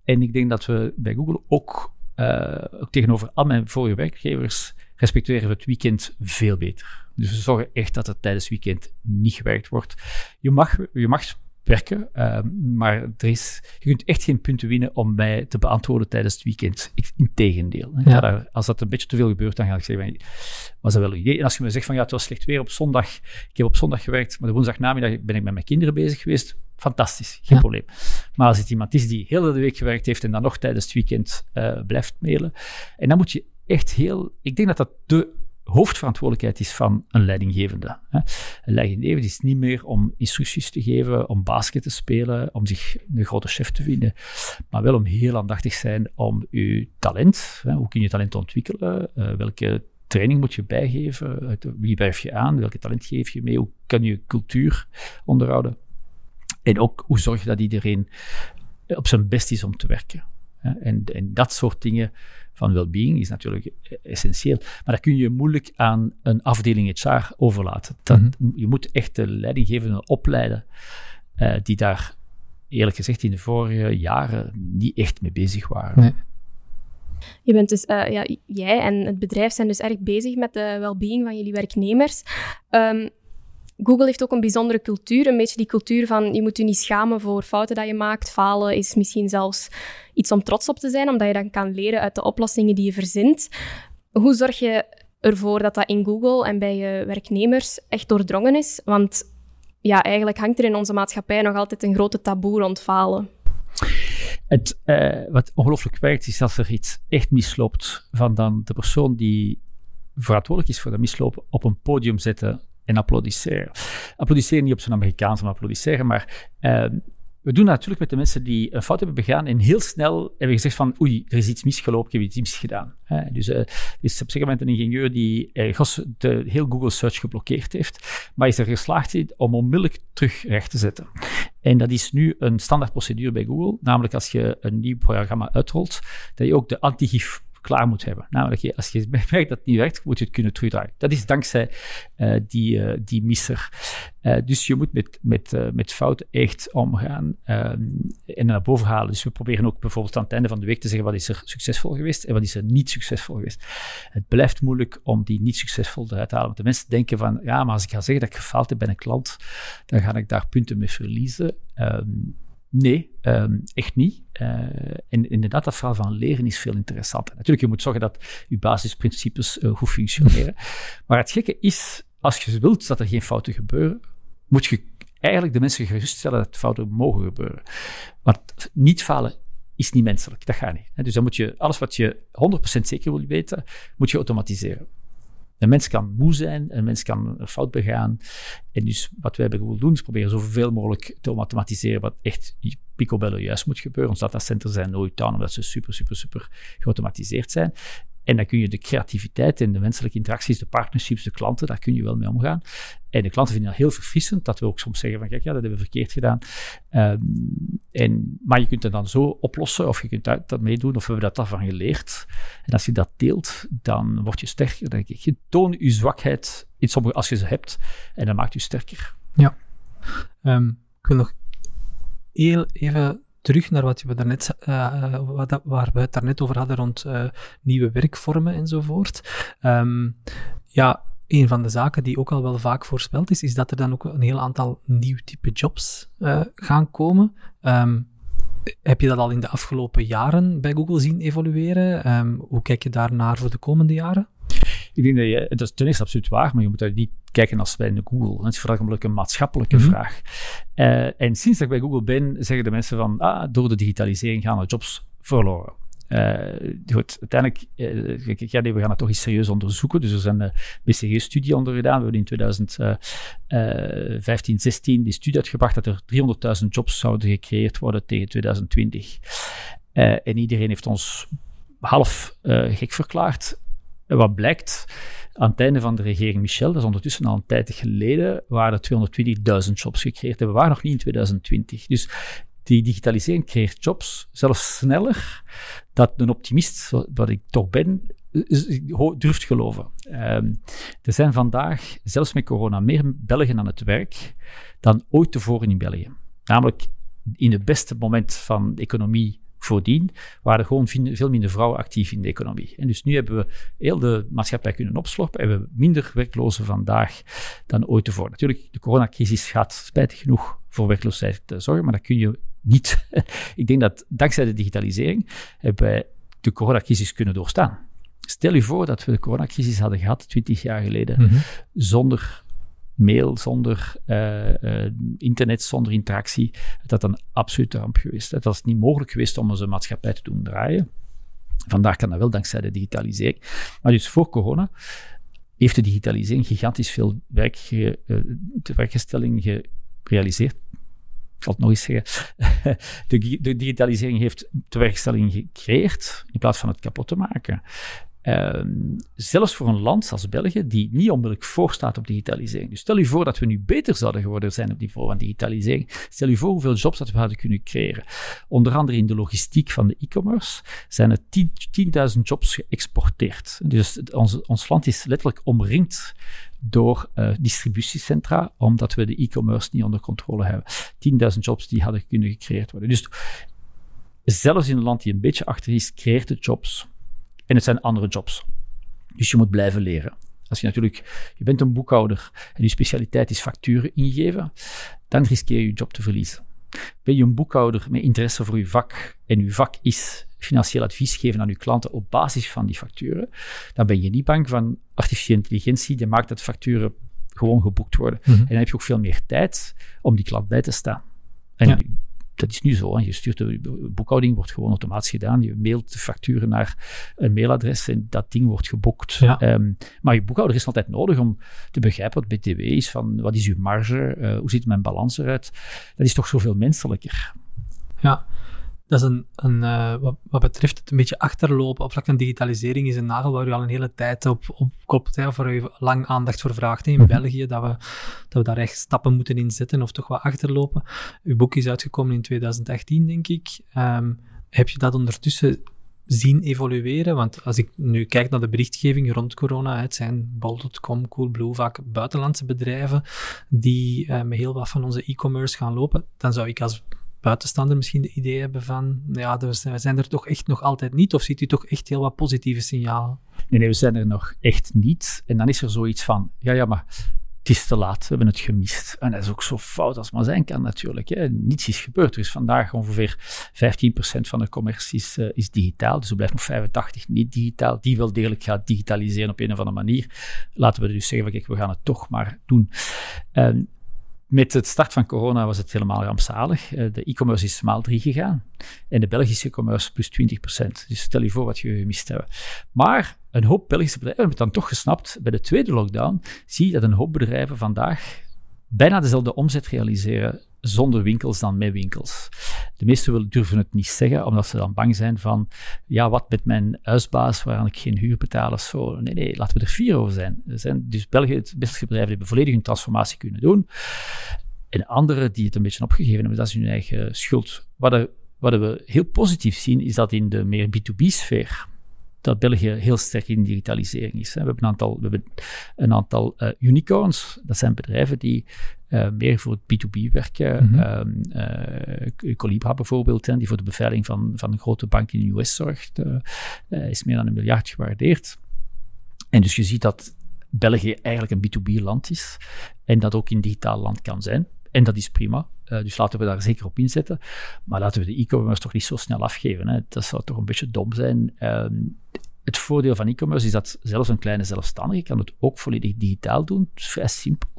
En ik denk dat we bij Google ook, uh, ook tegenover al mijn vorige werkgevers respecteren we het weekend veel beter. Dus we zorgen echt dat het tijdens weekend niet gewerkt wordt. Je mag, je mag werken. Ehm, maar er is, je kunt echt geen punten winnen om mij te beantwoorden tijdens het weekend. Integendeel. Ja. als dat een beetje te veel gebeurt, dan ga ik zeggen, was dat wel een idee? En als je me zegt van, ja, het was slecht weer op zondag, ik heb op zondag gewerkt, maar de woensdagnamiddag ben ik met mijn kinderen bezig geweest, fantastisch, geen probleem. Maar als het iemand is die heel de week gewerkt heeft en dan nog tijdens het weekend uh, blijft mailen, en dan moet je echt heel, ik denk dat dat de hoofdverantwoordelijkheid is van een leidinggevende. Een leidinggevende is niet meer om instructies te geven, om basket te spelen, om zich een grote chef te vinden, maar wel om heel aandachtig te zijn om je talent, hoe kun je talent ontwikkelen, eh, welke training moet je bijgeven, wie blijf je aan, welke talent geef je mee, hoe kan je cultuur onderhouden. En ook hoe zorg je dat iedereen op zijn best is om te werken. En, en dat soort dingen van well-being is natuurlijk essentieel. Maar dat kun je moeilijk aan een afdeling HR overlaten. Dat, mhm. Je moet echt de leidinggevenden opleiden uh, die daar, eerlijk gezegd, in de vorige jaren niet echt mee bezig waren. Nee.
Je bent dus, uh, ja, jij en het bedrijf zijn dus erg bezig met de well-being van jullie werknemers. Um, Google heeft ook een bijzondere cultuur, een beetje die cultuur van je moet je niet schamen voor fouten dat je maakt. Falen is misschien zelfs iets om trots op te zijn, omdat je dan kan leren uit de oplossingen die je verzint. Hoe zorg je ervoor dat dat in Google en bij je werknemers echt doordrongen is? Want ja, eigenlijk hangt er in onze maatschappij nog altijd een grote taboe rond falen.
Het, uh, wat ongelooflijk werkt, is als er iets echt misloopt, van dan de persoon die verantwoordelijk is voor dat mislopen op een podium zetten en applaudisseren. Applaudisseren niet op zo'n Amerikaans, maar applaudisseren, maar uh, we doen dat natuurlijk met de mensen die een fout hebben begaan en heel snel hebben gezegd van oei, er is iets misgelopen, ik heb iets misgedaan. Hè? Dus uh, er is op een gegeven moment een ingenieur die uh, de heel Google Search geblokkeerd heeft, maar is er geslaagd om onmiddellijk terug recht te zetten. En dat is nu een standaard procedure bij Google, namelijk als je een nieuw programma uitrolt, dat je ook de antigif klaar moet hebben. Namelijk, als je merkt dat het niet werkt, moet je het kunnen terugdraaien. Dat is dankzij uh, die, uh, die misser. Uh, dus je moet met, met, met fouten echt omgaan ehm, en naar boven halen. Dus we proberen ook bijvoorbeeld aan het einde van de week te zeggen wat is er succesvol geweest en wat is er niet succesvol geweest. Het blijft moeilijk om die niet succesvol eruit te halen. Want de mensen denken van, ja, maar als ik ga zeggen dat ik gefaald heb bij een klant, dan ga ik daar punten mee verliezen. Um, Nee, um, echt niet. Uh, en inderdaad, dat verhaal van leren is veel interessanter. Natuurlijk, je moet zorgen dat je basisprincipes uh, goed functioneren. maar het gekke is, als je wilt dat er geen fouten gebeuren, moet je eigenlijk de mensen geruststellen dat fouten mogen gebeuren. Want niet falen is niet menselijk, dat gaat niet. Dus dan moet je alles wat je 100% zeker wil weten, moet je automatiseren. Een mens kan moe zijn, een mens kan een fout begaan. En dus wat wij bij Google doen, is proberen zoveel mogelijk te automatiseren wat echt picobello juist moet gebeuren. Onze datacenters zijn nooit aan, omdat ze super, super, super geautomatiseerd zijn. En dan kun je de creativiteit en de menselijke interacties, de partnerships, de klanten, daar kun je wel mee omgaan. En de klanten vinden dat heel verfrissend, dat we ook soms zeggen van, kijk, ja, dat hebben we verkeerd gedaan. Um, en, maar je kunt het dan zo oplossen, of je kunt dat, dat meedoen, of we hebben dat daarvan geleerd. En als je dat deelt, dan word je sterker, denk ik. Je toon je zwakheid in sommige, als je ze hebt, en dat maakt je sterker.
Ja. Um, ik wil nog heel even terug naar wat we daarnet, uh, wat, waar we het daarnet over hadden rond uh, nieuwe werkvormen enzovoort. Um, ja, een van de zaken die ook al wel vaak voorspeld is, is dat er dan ook een heel aantal nieuw type jobs gaan komen. Um, heb je dat al in de afgelopen jaren bij Google zien evolueren? Um, hoe kijk je daarnaar voor de komende jaren?
Ik denk dat je, het is ten eerste absoluut waar, maar je moet daar niet kijken als bij Google. Dat is vooral een maatschappelijke mm -hmm. vraag. Uh, en sinds dat ik bij Google ben, zeggen de mensen van, ah, door de digitalisering gaan de jobs verloren. Uh, goed, uiteindelijk, uh, ja, nee, we gaan het toch eens serieus onderzoeken. Dus er zijn een BCG-studie onder gedaan. We hebben in 2015, 16 die studie uitgebracht dat er 300.000 jobs zouden gecreëerd worden tegen 2020. en iedereen heeft ons half gek verklaard. Wat blijkt, Aan het einde van de regering Michel, dat is ondertussen al een tijd geleden, waren er 220.000 jobs gecreëerd. En we waren nog niet in 2020. Dus die digitalisering creëert jobs, zelfs sneller dat een optimist, wat ik toch ben, durft geloven. Um, er zijn vandaag, zelfs met corona, meer Belgen aan het werk dan ooit tevoren in België. Namelijk in het beste moment van de economie voordien waren er gewoon veel minder vrouwen actief in de economie. En dus nu hebben we heel de maatschappij kunnen opslorpen en we hebben minder werklozen vandaag dan ooit tevoren. Natuurlijk, de coronacrisis gaat spijtig genoeg voor werkloosheid zorgen, maar dat kun je niet. Ik denk dat dankzij de digitalisering hebben wij de coronacrisis kunnen doorstaan. Stel je voor dat we de coronacrisis hadden gehad 20 jaar geleden, mhm. zonder mail, zonder uh, uh, internet, zonder interactie, dat een absolute ramp geweest. Het was niet mogelijk geweest om onze maatschappij te doen draaien. Vandaag kan dat wel dankzij de digitalisering. Maar dus voor corona heeft de digitalisering gigantisch veel werk ge, werkgestelling gerealiseerd. Ik zal het nog eens zeggen. de, de digitalisering heeft tewerkstelling gecreëerd in plaats van het kapot te maken. Ehm, zelfs voor een land als België, die niet onmiddellijk voorstaat op digitalisering. Dus stel je voor dat we nu beter zouden geworden zijn op het niveau van digitalisering. Stel je voor hoeveel jobs dat we hadden kunnen creëren. Onder andere in de logistiek van de e-commerce zijn er 10.000 jobs geëxporteerd. Dus ons, ons land is letterlijk omringd door uh, distributiecentra, omdat we de e-commerce niet onder controle hebben. 10.000 jobs die hadden kunnen gecreëerd worden. Dus zelfs in een land die een beetje achter is, creëert het jobs. En het zijn andere jobs. Dus je moet blijven leren. Als je natuurlijk, je bent een boekhouder en je specialiteit is facturen ingeven, dan riskeer je je job te verliezen. Ben je een boekhouder met interesse voor je vak en je vak is financieel advies geven aan je klanten op basis van die facturen, dan ben je niet bang van artificiële intelligentie die maakt dat facturen gewoon geboekt worden. Mhm. En dan heb je ook veel meer tijd om die klant bij te staan. En dat is nu zo. Hè. Je stuurt de boekhouding, wordt gewoon automatisch gedaan. Je mailt de facturen naar een mailadres en dat ding wordt geboekt. Ehm, maar je boekhouder is altijd nodig om te begrijpen wat BTW is, van wat is uw marge, uh, hoe ziet mijn balans eruit. Dat is toch zoveel menselijker.
Ja, dat is een, een uh, wat, wat, betreft het een beetje achterlopen op vlak van digitalisering is een nagel waar u al een hele tijd op, op klopt, hè, waar u lang aandacht voor vraagt in mhm. België, dat we, dat we daar echt stappen moeten in zetten of toch wat achterlopen. Uw boek is uitgekomen in 2018, denk ik. Um, heb je dat ondertussen zien evolueren? Want als ik nu kijk naar de berichtgeving rond corona, het zijn bol.com, Coolblue, vaak buitenlandse bedrijven die uh, met heel wat van onze e-commerce gaan lopen, dan zou ik als buitenstaander misschien de idee hebben van, ja, we zijn er toch echt nog altijd niet, of ziet u toch echt heel wat positieve signalen?
Nee, nee, we zijn er nog echt niet. En dan is er zoiets van, ja, ja, maar het is te laat, we hebben het gemist. En dat is ook zo fout als maar zijn kan natuurlijk. Hè. Niets is gebeurd. Er is vandaag ongeveer 15% van de commercie is, uh, is, digitaal, dus er blijft nog 85% niet digitaal. Die wel degelijk gaat digitaliseren op een of andere manier. Laten we dus zeggen, kijk, we gaan het toch maar doen. Um, met het start van corona was het helemaal rampzalig. Eh, de e-commerce is maal 3 gegaan en de Belgische e-commerce plus 20%. Dus stel je voor wat je gemist hebben. Maar een hoop Belgische bedrijven hebben het dan toch gesnapt. Bij de tweede lockdown zie je dat een hoop bedrijven vandaag bijna dezelfde omzet realiseren zonder winkels dan met winkels. De meesten durven het niet zeggen, omdat ze dan bang zijn van, ja, wat met mijn huisbaas, waaraan ik geen huur betaal of zo. Nee, nee, laten we er vier over zijn. Er zijn dus België, het beste bedrijven, hebben volledig hun transformatie kunnen doen. En anderen die het een beetje opgegeven hebben, dat is hun eigen schuld. Wat, wat we heel positief zien, is dat in de meer B2B-sfeer, dat België heel sterk in digitalisering is. We hebben een aantal, we hebben een aantal uh, unicorns. Dat zijn bedrijven die uh, meer voor het B2B werken. Mm -hmm. uh, Colibra bijvoorbeeld, hè, die voor de beveiliging van, van een grote bank in de US zorgt, is meer dan een miljard gewaardeerd. En dus je ziet dat België eigenlijk een B2B-land is en dat ook een digitaal land kan zijn. En dat is prima. Uh, dus laten we daar zeker op inzetten. Maar laten we de e-commerce toch niet zo snel afgeven. Hè. Dat zou toch een beetje dom zijn. Uh, het voordeel van e-commerce is dat zelfs een kleine zelfstandige kan het ook volledig digitaal doen. Het is vrij simpel.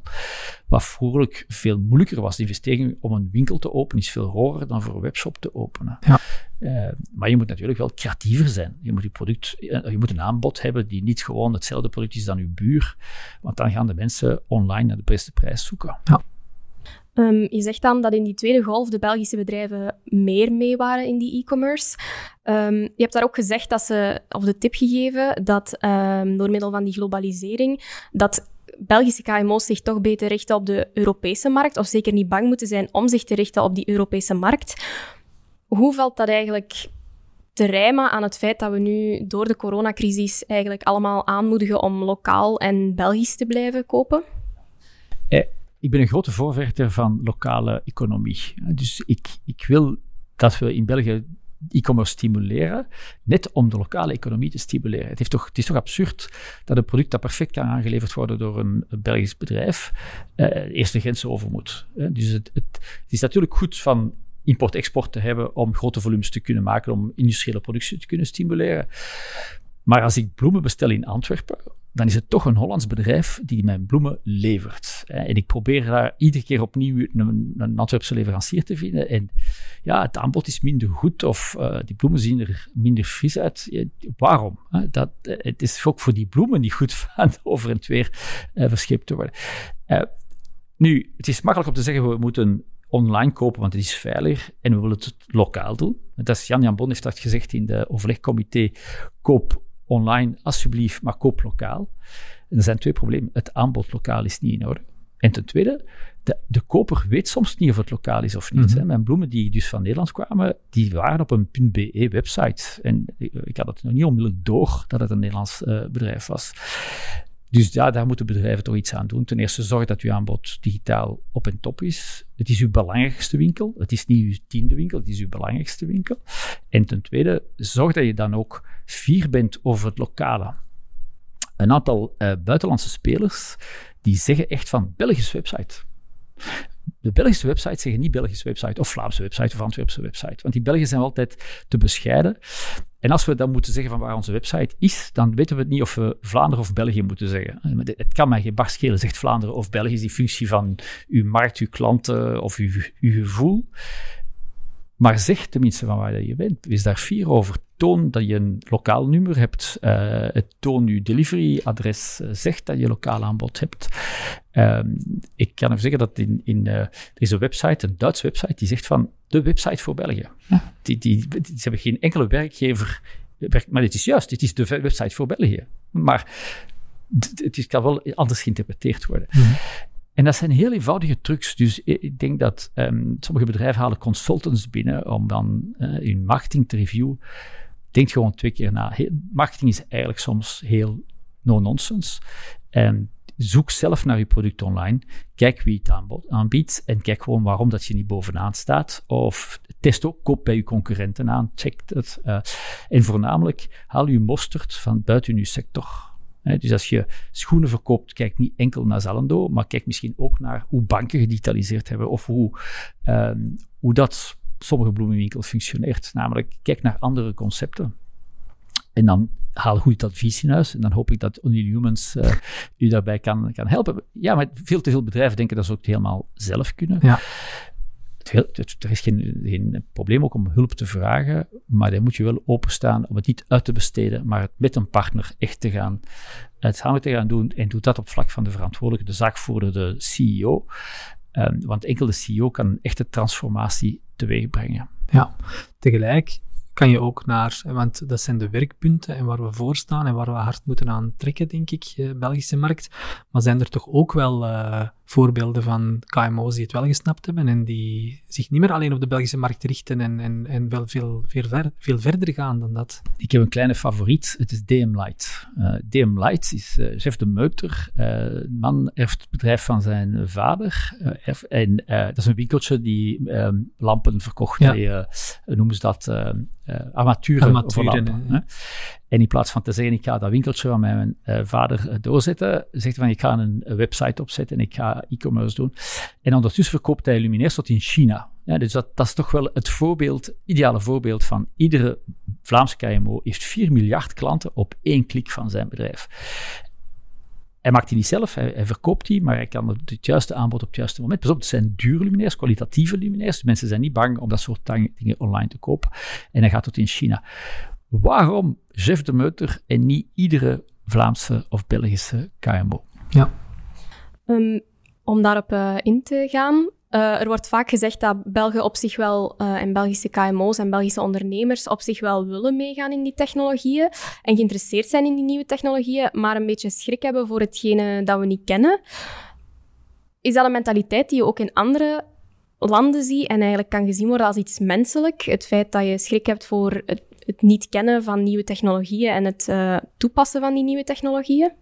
Wat vroeger veel moeilijker was. De investering om een winkel te openen is veel hoger dan voor een webshop te openen. Ja. Uh, maar je moet natuurlijk wel creatiever zijn. Je moet, je, product, je moet een aanbod hebben die niet gewoon hetzelfde product is dan je buur. Want dan gaan de mensen online naar de beste prijs zoeken. Ja.
Um, je zegt dan dat in die tweede golf de Belgische bedrijven meer mee waren in die e-commerce. Um, je hebt daar ook gezegd dat ze, of de tip gegeven, dat um, door middel van die globalisering, dat Belgische KMO's zich toch beter richten op de Europese markt, of zeker niet bang moeten zijn om zich te richten op die Europese markt. Hoe valt dat eigenlijk te rijmen aan het feit dat we nu door de coronacrisis eigenlijk allemaal aanmoedigen om lokaal en Belgisch te blijven kopen?
Eh, ik ben een grote voorvechter van lokale economie. Dus ik, ik wil dat we in België e-commerce stimuleren, net om de lokale economie te stimuleren. Het, toch, het is toch absurd dat een product dat perfect kan aangeleverd worden door een, Belgisch bedrijf, eh, eerst de grenzen over moet. Dus het, het, het is natuurlijk goed van import-export te hebben om grote volumes te kunnen maken, om industriële productie te kunnen stimuleren. Maar als ik bloemen bestel in Antwerpen, dan is het toch een Hollands bedrijf die mijn bloemen levert. En ik probeer daar iedere keer opnieuw een, een Antwerpse leverancier te vinden. En ja, het aanbod is minder goed of uh, die bloemen zien er minder fris uit. waarom? Dat, het is ook voor die bloemen niet goed van over en weer uh, verscheept te worden. Nu, het is makkelijk om te zeggen, we moeten online kopen, want het is veiliger en we willen het lokaal doen. Dat is Jan Jan Bon heeft dat gezegd in de overlegcomité. Koop online alsjeblieft, maar koop lokaal. En er zijn twee problemen. Het aanbod lokaal is niet in orde. En ten tweede, de, de koper weet soms niet of het lokaal is of niet. Mm Mijn bloemen die dus van Nederland kwamen, die waren op een .be website. En ik, had het nog niet onmiddellijk door dat het een Nederlands uh, bedrijf was. Dus ja, daar moeten bedrijven toch iets aan doen. Ten eerste, zorg dat uw aanbod digitaal op en top is. Het is uw belangrijkste winkel. Het is niet uw tiende winkel, het is uw belangrijkste winkel. En ten tweede, zorg dat je dan ook fier bent over het lokale. Een aantal uh, buitenlandse spelers die zeggen echt van Belgische website. De Belgische websites zeggen niet Belgische website of Vlaamse website of Antwerpse website. Want die Belgen zijn altijd te bescheiden. En als we dan moeten zeggen van waar onze website is, dan weten we het niet of we Vlaanderen of België moeten zeggen. Het kan mij geen bar schelen, zegt Vlaanderen of België, is die functie van uw markt, uw klanten of uw, uw gevoel. Maar zeg tenminste van waar je bent. Wees daar fier over. Toon dat je een lokaal nummer hebt. Uh, toon je deliveryadres. Uh, zeg dat je lokaal aanbod hebt. Uh, ik kan even zeggen dat in, in uh, er is een website, een Duitse website, die zegt van de website voor België. Die, die, die, ze hebben geen enkele werkgever. Maar het is juist, dit is de website voor België. Maar het kan wel anders geïnterpreteerd worden. Mm en dat zijn heel eenvoudige trucs. Dus ik denk dat um, sommige bedrijven halen consultants binnen om dan uh, hun marketing te reviewen. Denk gewoon twee keer na. marketing is eigenlijk soms heel no-nonsense. Um, zoek zelf naar je product online. Kijk wie het aanbiedt en kijk gewoon waarom dat je niet bovenaan staat. Of test ook, koop bij je concurrenten aan, check het. Uh, en voornamelijk, haal je mosterd van buiten je sector dus als je schoenen verkoopt, kijk niet enkel naar Zalando, maar kijk misschien ook naar hoe banken gedigitaliseerd hebben of hoe, ehm, hoe dat sommige bloemenwinkels functioneert. Namelijk, kijk naar andere concepten. En dan haal goed advies in huis. En dan hoop ik dat Unihumans uh, u daarbij kan, kan helpen. Ja, maar veel te veel bedrijven denken dat ze ook helemaal zelf kunnen. Ja er is geen, probleem ook om hulp te vragen, maar dan moet je wel openstaan om het niet uit te besteden, maar het met een partner echt te gaan, het samen te gaan doen. En doe dat op vlak van de verantwoordelijke, de zaakvoerder, de CEO. Um, want enkel de CEO kan een echte transformatie teweeg brengen.
Ja, tegelijk kan je ook naar, want dat zijn de werkpunten en waar we voor staan en waar we hard moeten aan trekken, denk ik, de eh, Belgische markt. Maar zijn er toch ook wel uh, voorbeelden van KMO's die het wel gesnapt hebben en die zich niet meer alleen op de Belgische markt richten en, en, en wel veel, veel, ver, veel verder gaan dan dat?
Ik heb een kleine favoriet, het is DM Light. Uh, eh, DM Light is uh, chef de Meuter. Uh, man erft het bedrijf van zijn vader. Erf, en dat is een winkeltje die um, lampen verkocht. Ja. Die, noemen ze dat? armaturen, armaturen lampen, en in plaats van te zeggen, ik ga dat winkeltje van mijn uh, vader uh, doorzetten, zegt hij van, ik ga een, website opzetten en ik ga e-commerce doen. En ondertussen verkoopt hij luminairs tot in China. Ja, dus dat, dat is toch wel het voorbeeld, ideale voorbeeld van iedere Vlaamse KMO heeft 4 miljard klanten op één klik van zijn bedrijf. Hij maakt die niet zelf, hij, verkoopt die, maar hij kan het juiste aanbod op het juiste moment. Pas op, het zijn dure luminairs, kwalitatieve luminairs. mensen zijn niet bang om dat soort dingen online te kopen. En hij gaat tot in China. Waarom Jeff de Meuter en niet iedere Vlaamse of Belgische KMO?
Ja. Um, om daarop uh, in te gaan, Uh, er wordt vaak gezegd dat Belgen op zich wel, uh, en Belgische KMO's en Belgische ondernemers op zich wel willen meegaan in die technologieën en geïnteresseerd zijn in die nieuwe technologieën, maar een beetje schrik hebben voor hetgene dat we niet kennen. Is dat een mentaliteit die je ook in andere landen ziet en eigenlijk kan gezien worden als iets menselijk? Het feit dat je schrik hebt voor het, het niet kennen van nieuwe technologieën en het uh, toepassen van die nieuwe technologieën?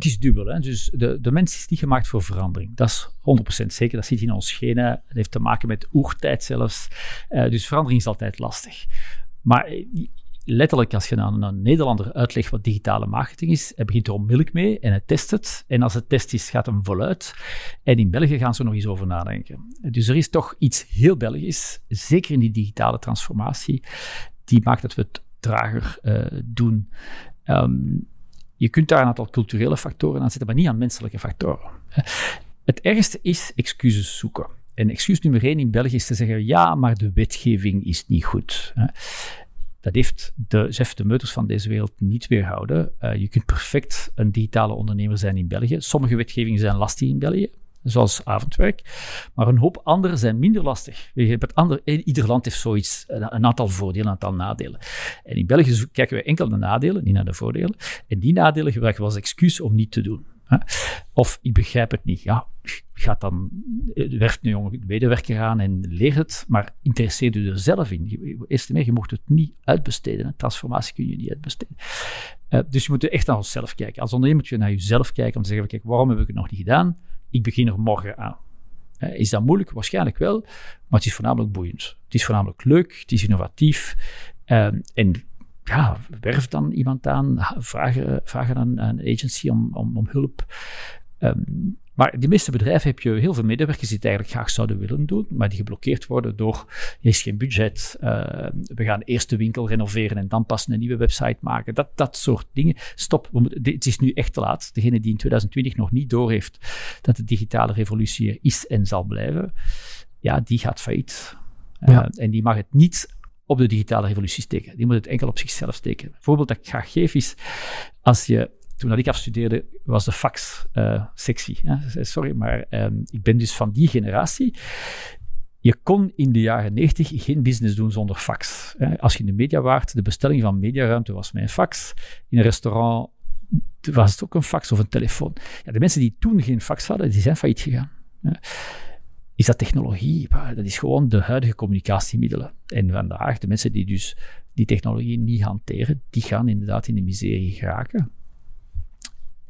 het is dubbel. Hè? Dus de, de mens is niet gemaakt voor verandering. Dat is 100% zeker. Dat zit in ons genen. Het heeft te maken met oertijd zelfs. Uh, dus verandering is altijd lastig. Maar eh, letterlijk, als je aan een Nederlander uitlegt wat digitale marketing is, hij begint er onmiddellijk mee en hij test het. En als het test is, gaat hem voluit. En in België gaan ze nog eens over nadenken. Dus er is toch iets heel Belgisch, zeker in die digitale transformatie, die maakt dat we het trager uh, doen. Um, je kunt daar een aantal culturele factoren aan zetten, maar niet aan menselijke factoren. Het ergste is excuses zoeken. En excuus nummer één in België is te zeggen, ja, maar de wetgeving is niet goed. Dat heeft de Jeff de Meuters van deze wereld niet weerhouden. Uh, je kunt perfect een digitale ondernemer zijn in België. Sommige wetgevingen zijn lastig in België zoals avondwerk. Maar een hoop andere zijn minder lastig. Het andere, ieder land heeft zoiets, een aantal voordelen, een aantal nadelen. En in België kijken we enkel naar de nadelen, niet naar de voordelen. En die nadelen gebruiken we als excuus om niet te doen. Of ik begrijp het niet. Ja, gaat dan, eh, werft een jonge medewerker aan en leert het, maar interesseer je er zelf in. Eerst en meer, je mocht het niet uitbesteden. Transformatie kun je niet uitbesteden. Dus je moet echt naar onszelf kijken. Als ondernemer moet je naar jezelf kijken om te zeggen, kijk, waarom heb ik het nog niet gedaan? Ik begin er morgen aan. Is dat moeilijk? Waarschijnlijk wel, maar het is voornamelijk boeiend. Het is voornamelijk leuk, het is innovatief. Um, en ja, werf dan iemand aan, vragen, vragen aan een agency om, om, om hulp. Um, maar die meeste bedrijven heb je heel veel medewerkers die het eigenlijk graag zouden willen doen, maar die geblokkeerd worden door er is geen budget, uh, we gaan eerst de winkel renoveren en dan pas een nieuwe website maken. Dat, dat soort dingen. Stop, moeten, het is nu echt te laat. Degene die in 2020 nog niet doorheeft dat de digitale revolutie er is en zal blijven, ja, die gaat failliet. Uh, En die mag het niet op de digitale revolutie steken. Die moet het enkel op zichzelf steken. Een voorbeeld dat ik graag geef is, als je toen ik afstudeerde, was de fax uh, sexy. Sorry, maar um, ik ben dus van die generatie. Je kon in de jaren 90 geen business doen zonder fax. Als je in de media waart, de bestelling van mediaruimte was mijn fax. In een restaurant was het ook een fax of een telefoon. Ja, de mensen die toen geen fax hadden, die zijn failliet gegaan. Is dat technologie? Dat is gewoon de huidige communicatiemiddelen. En vandaag, de mensen die dus die technologie niet hanteren, die gaan inderdaad in de miserie geraken.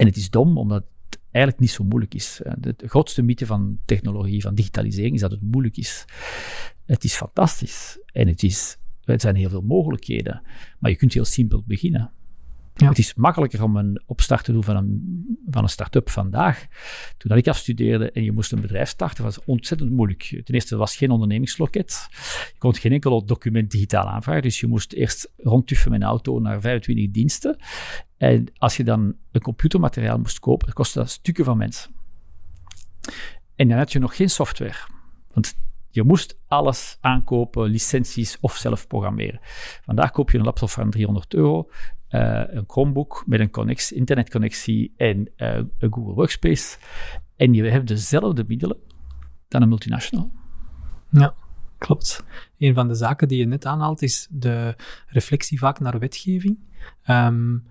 En het is dom, omdat het eigenlijk niet zo moeilijk is. Eh, de, grootste mythe van technologie, van digitalisering, is dat het moeilijk is. Het is fantastisch. En het is, er zijn heel veel mogelijkheden. Maar je kunt heel simpel beginnen. Ja. Het is makkelijker om een opstart te doen van een, van een start-up vandaag. Toen ik afstudeerde en je moest een bedrijf starten, was het ontzettend moeilijk. Ten eerste, er was geen ondernemingsloket. Je kon geen enkel document digitaal aanvragen. Dus je moest eerst rondtuffen met een auto naar 25 diensten. En als je dan een computermateriaal moest kopen, dat kostte dat stukken van mensen. En dan had je nog geen software. Want je moest alles aankopen, licenties of zelf programmeren. Vandaag koop je een laptop van 300 euro, uh, een Chromebook met een connectie, internetconnectie en uh, een Google Workspace. En je hebt dezelfde middelen dan een multinational.
Ja, klopt. Een van de zaken die je net aanhaalt is de reflectie vaak naar wetgeving. Um,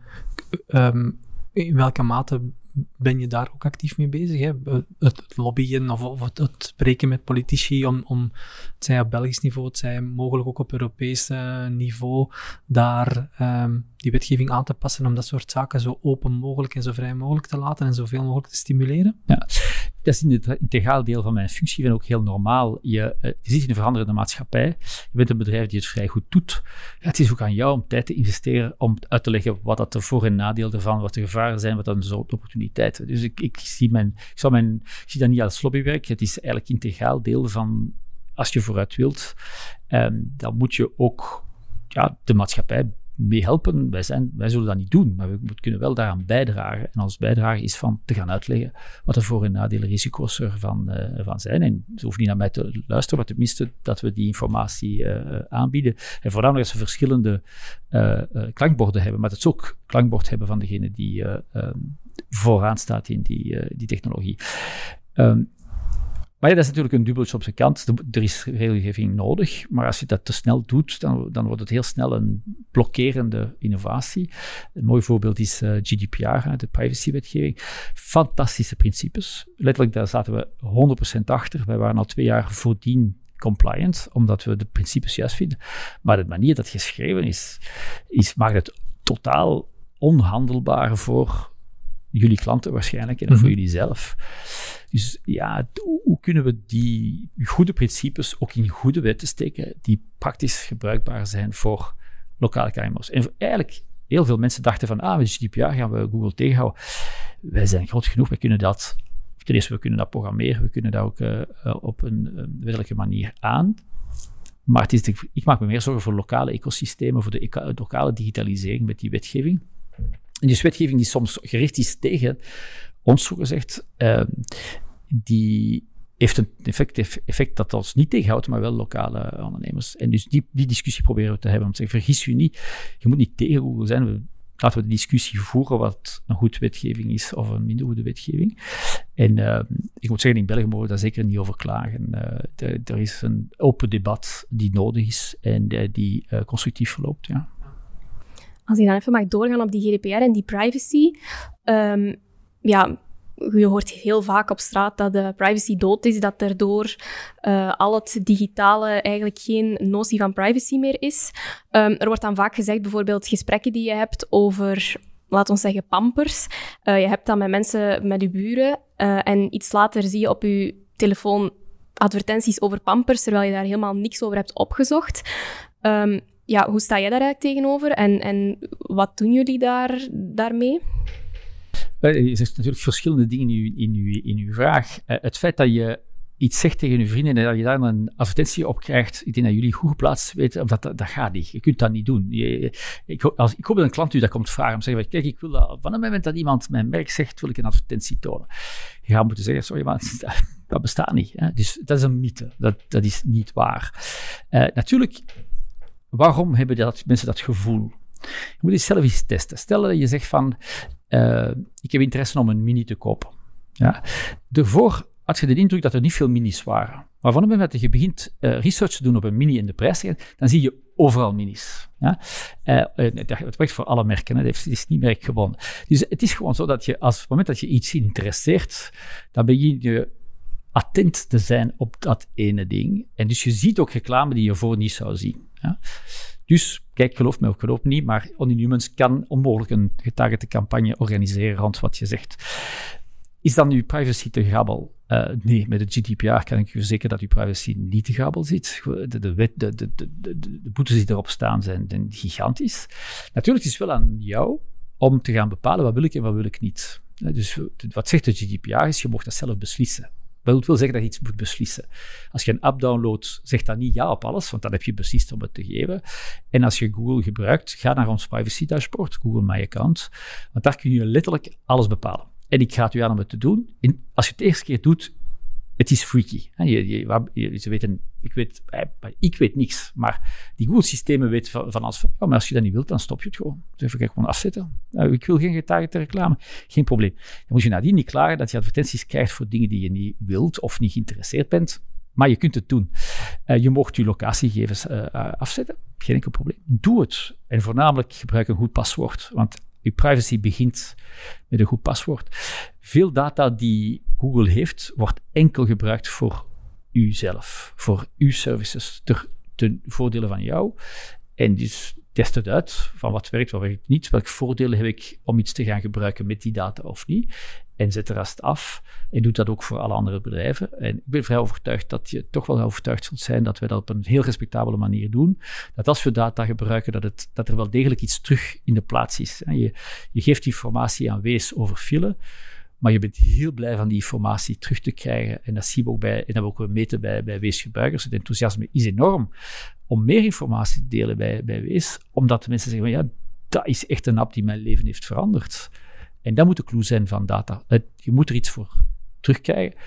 um, in welke mate ben je daar ook actief mee bezig? Hè? Het, lobbyen of, of het, spreken met politici om, om, het zij op Belgisch niveau, het zij mogelijk ook op Europees uh, niveau, daar um, die wetgeving aan te passen om dat soort zaken zo open mogelijk en zo vrij mogelijk te laten en zoveel mogelijk te stimuleren?
Ja, dat is integraal deel van mijn functie en ook heel normaal. Je, uh, je zit in een veranderende maatschappij. Je bent een bedrijf die het vrij goed doet. Het is ook aan jou om tijd te investeren om uit te leggen wat dat de voor- en nadeel ervan, wat de gevaren zijn, wat dan de opportuniteiten. Dus ik, ik, zie mijn, ik, zou mijn, ik zie dat niet als lobbywerk. Het is eigenlijk integraal deel van als je vooruit wilt, um, dan moet je ook ja, de maatschappij meehelpen. Wij, zijn, wij zullen dat niet doen, maar we kunnen wel daaraan bijdragen. En ons bijdrage is van te gaan uitleggen wat de voor- en nadelen, risico's ervan uh, van zijn. En ze hoeven niet naar mij te luisteren, maar tenminste dat we die informatie uh, aanbieden. En voornamelijk als we verschillende klankborden hebben, maar dat ze ook klankbord hebben van degene die um, vooraan staat in die, die technologie. Um, Maar ja, dat is natuurlijk een dubbeltje op zijn kant. Er is regelgeving nodig, maar als je dat te snel doet, dan, dan wordt het heel snel een blokkerende innovatie. Een mooi voorbeeld is uh, GDPR, de privacywetgeving. Fantastische principes. Letterlijk, daar zaten we 100% achter. Wij waren al twee jaar voordien compliant, omdat we de principes juist vinden. Maar de manier dat geschreven is, is maakt het totaal onhandelbaar voor jullie klanten waarschijnlijk en voor mhm. jullie zelf. Dus ja, hoe kunnen we die goede principes ook in goede wetten steken die praktisch gebruikbaar zijn voor lokale KMO's? En eigenlijk, heel veel mensen dachten van, ah, met GDPR gaan we Google tegenhouden. Wij zijn groot genoeg, we kunnen dat, ten eerste, we kunnen dat programmeren, we kunnen dat ook uh, op een uh, wettelijke manier aan. Maar het is ik maak me meer zorgen voor lokale ecosystemen, voor de lokale digitalisering met die wetgeving. En wetgeving die soms gericht is tegen ons, zo gezegd, uh, die heeft een effect, effect dat ons niet tegenhoudt, maar wel lokale ondernemers. En dus die, die discussie proberen we te hebben. Om te zeggen, vergis je niet, je moet niet tegen Google zijn. We, laten we de discussie voeren wat een goed wetgeving is of een minder goede wetgeving. En uh, ik moet zeggen, in België mogen we daar zeker niet over klagen. Uh, er is een open debat die nodig is en uh, die constructief verloopt. Ja.
Als je dan even mag doorgaan op die GDPR en die privacy. Um, ja, je hoort heel vaak op straat dat de privacy dood is, dat daardoor uh, al het digitale eigenlijk geen notie van privacy meer is. Um, er wordt dan vaak gezegd, bijvoorbeeld gesprekken die je hebt over, laten we zeggen, pampers. Uh, je hebt dat met mensen, met je buren, uh, en iets later zie je op je telefoon advertenties over pampers, terwijl je daar helemaal niks over hebt opgezocht. Um, ja, hoe sta jij daar eigenlijk tegenover en, en wat doen jullie daar, daarmee?
Je zegt natuurlijk verschillende dingen in uw, in in uw vraag. Eh, het feit dat je iets zegt tegen je vrienden en dat je daar een advertentie op krijgt, ik denk dat jullie goed geplaatst weten, dat, dat, dat gaat niet. Je kunt dat niet doen. Je, ik, als, ik hoop dat een klant u dat komt vragen, om te zeggen, kijk, ik wil dat, van het moment dat iemand mijn merk zegt, wil ik een advertentie tonen. Je gaat moeten zeggen, sorry, maar dat, bestaat niet. Dus dat is een mythe. Dat, dat is niet waar. Uh, natuurlijk, waarom hebben dat, mensen dat gevoel? Je moet het zelf eens testen. Stel dat je zegt van, uh, ik heb interesse om een mini te kopen. Ja. Daarvoor had je de indruk dat er niet veel minis waren. Maar van het moment dat je begint uh, research te doen op een mini en de prijs, dan zie je overal minis. Ja? Uh, het werkt voor alle merken, hè. het is niet merkgebonden. Dus het is gewoon zo dat je, als op het moment dat je iets interesseert, dan begin je attent te zijn op dat ene ding. En dus je ziet ook reclame die je voor niet zou zien. Ja? Dus kijk, geloof mij of geloof niet, maar Only kan onmogelijk een getargete campagne organiseren rond wat je zegt. Is dan uw privacy te grabbel? Uh, nee, met het GDPR kan ik je verzekeren dat uw privacy niet te grabbel zit. De, de, de, de, boetes die erop staan zijn, gigantisch. Natuurlijk is het wel aan jou om te gaan bepalen wat wil ik en wat wil ik niet. Dus wat zegt de GDPR is, je mag dat zelf beslissen. Dat wil zeggen dat je iets moet beslissen. Als je een app downloadt, zeg dan niet ja op alles, want dan heb je beslist om het te geven. En als je Google gebruikt, ga naar ons privacy dashboard, Google My Account, want daar kun je letterlijk alles bepalen. En ik ga het u aan om het te doen. als je het de eerste keer doet, het is freaky. Je, je, ze weten, ik weet, eh, ik weet niks, maar die Google-systemen weten van, van als, oh, maar als je dat niet wilt, dan stop je het gewoon. Dus even gewoon afzetten. ik wil geen getargete reclame, geen probleem. Dan moet je nadien niet klagen dat je advertenties krijgt voor dingen die je niet wilt of niet geïnteresseerd bent. Maar je kunt het doen. Uh, je mocht je locatiegegevens afzetten, geen enkel probleem. Doe het. En voornamelijk gebruik een goed paswoord, want je privacy begint met een goed paswoord. Veel data die Google heeft, wordt enkel gebruikt voor uzelf, voor uw services, ter, ten voordele van jou. En dus test het uit van wat werkt, wat werkt niet. Welke voordelen heb ik om iets te gaan gebruiken met die data of niet? En zet de rest af. En doet dat ook voor alle andere bedrijven. En ik ben vrij overtuigd dat je toch wel overtuigd zult zijn dat we dat op een heel respectabele manier doen. Dat als we data gebruiken, dat, het, dat er wel degelijk iets terug in de plaats is. Je, je geeft informatie aan Wees over file. Maar je bent heel blij van die informatie terug te krijgen. En dat zien we ook bij, en dat we ook meten bij, bij weesgebruikers. Het enthousiasme is enorm om meer informatie te delen bij, bij Wees. Omdat de mensen zeggen van ja, dat is echt een app die mijn leven heeft veranderd. En dat moet de clue zijn van data. Je moet er iets voor terugkrijgen.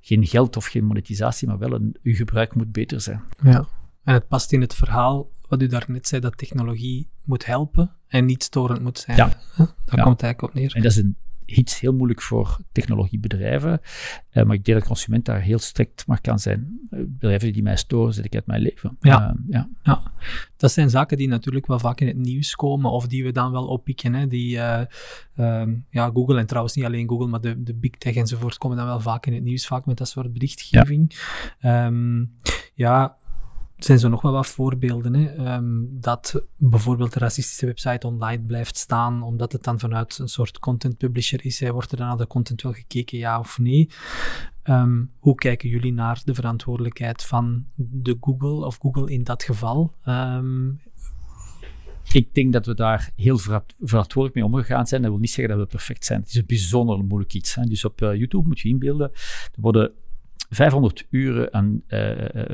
Geen geld of geen monetisatie, maar wel een, uw gebruik moet beter zijn.
Ja, en het past in het verhaal wat u daarnet zei, dat technologie moet helpen en niet storend moet zijn. Ja. Daar komt het eigenlijk op neer.
En dat is een iets heel moeilijk voor technologiebedrijven. Uh, maar ik denk dat consument daar heel strikt maar kan zijn. bedrijven die mij storen, zet ik uit mijn leven.
Ja. ja. ja. Dat zijn zaken die natuurlijk wel vaak in het nieuws komen, of die we dan wel oppikken. Hè? Die, ehm, ja, Google en trouwens niet alleen Google, maar de, de big tech enzovoort komen dan wel vaak in het nieuws, vaak met dat soort berichtgeving. Ja, um, ja zijn zo nog wel wat voorbeelden. Hè? Ehm, dat bijvoorbeeld de racistische website online blijft staan, omdat het dan vanuit een soort content publisher is. Wordt er dan naar de content wel gekeken, ja of nee? Ehm, hoe kijken jullie naar de verantwoordelijkheid van de Google, of Google in dat geval? Um,
ik denk dat we daar heel verantwoordelijk mee omgegaan zijn. Dat wil niet zeggen dat we perfect zijn. Het is een bijzonder moeilijk iets. Hè. Dus op uh, YouTube moet je inbeelden, er worden 500 uren aan, uh, uh,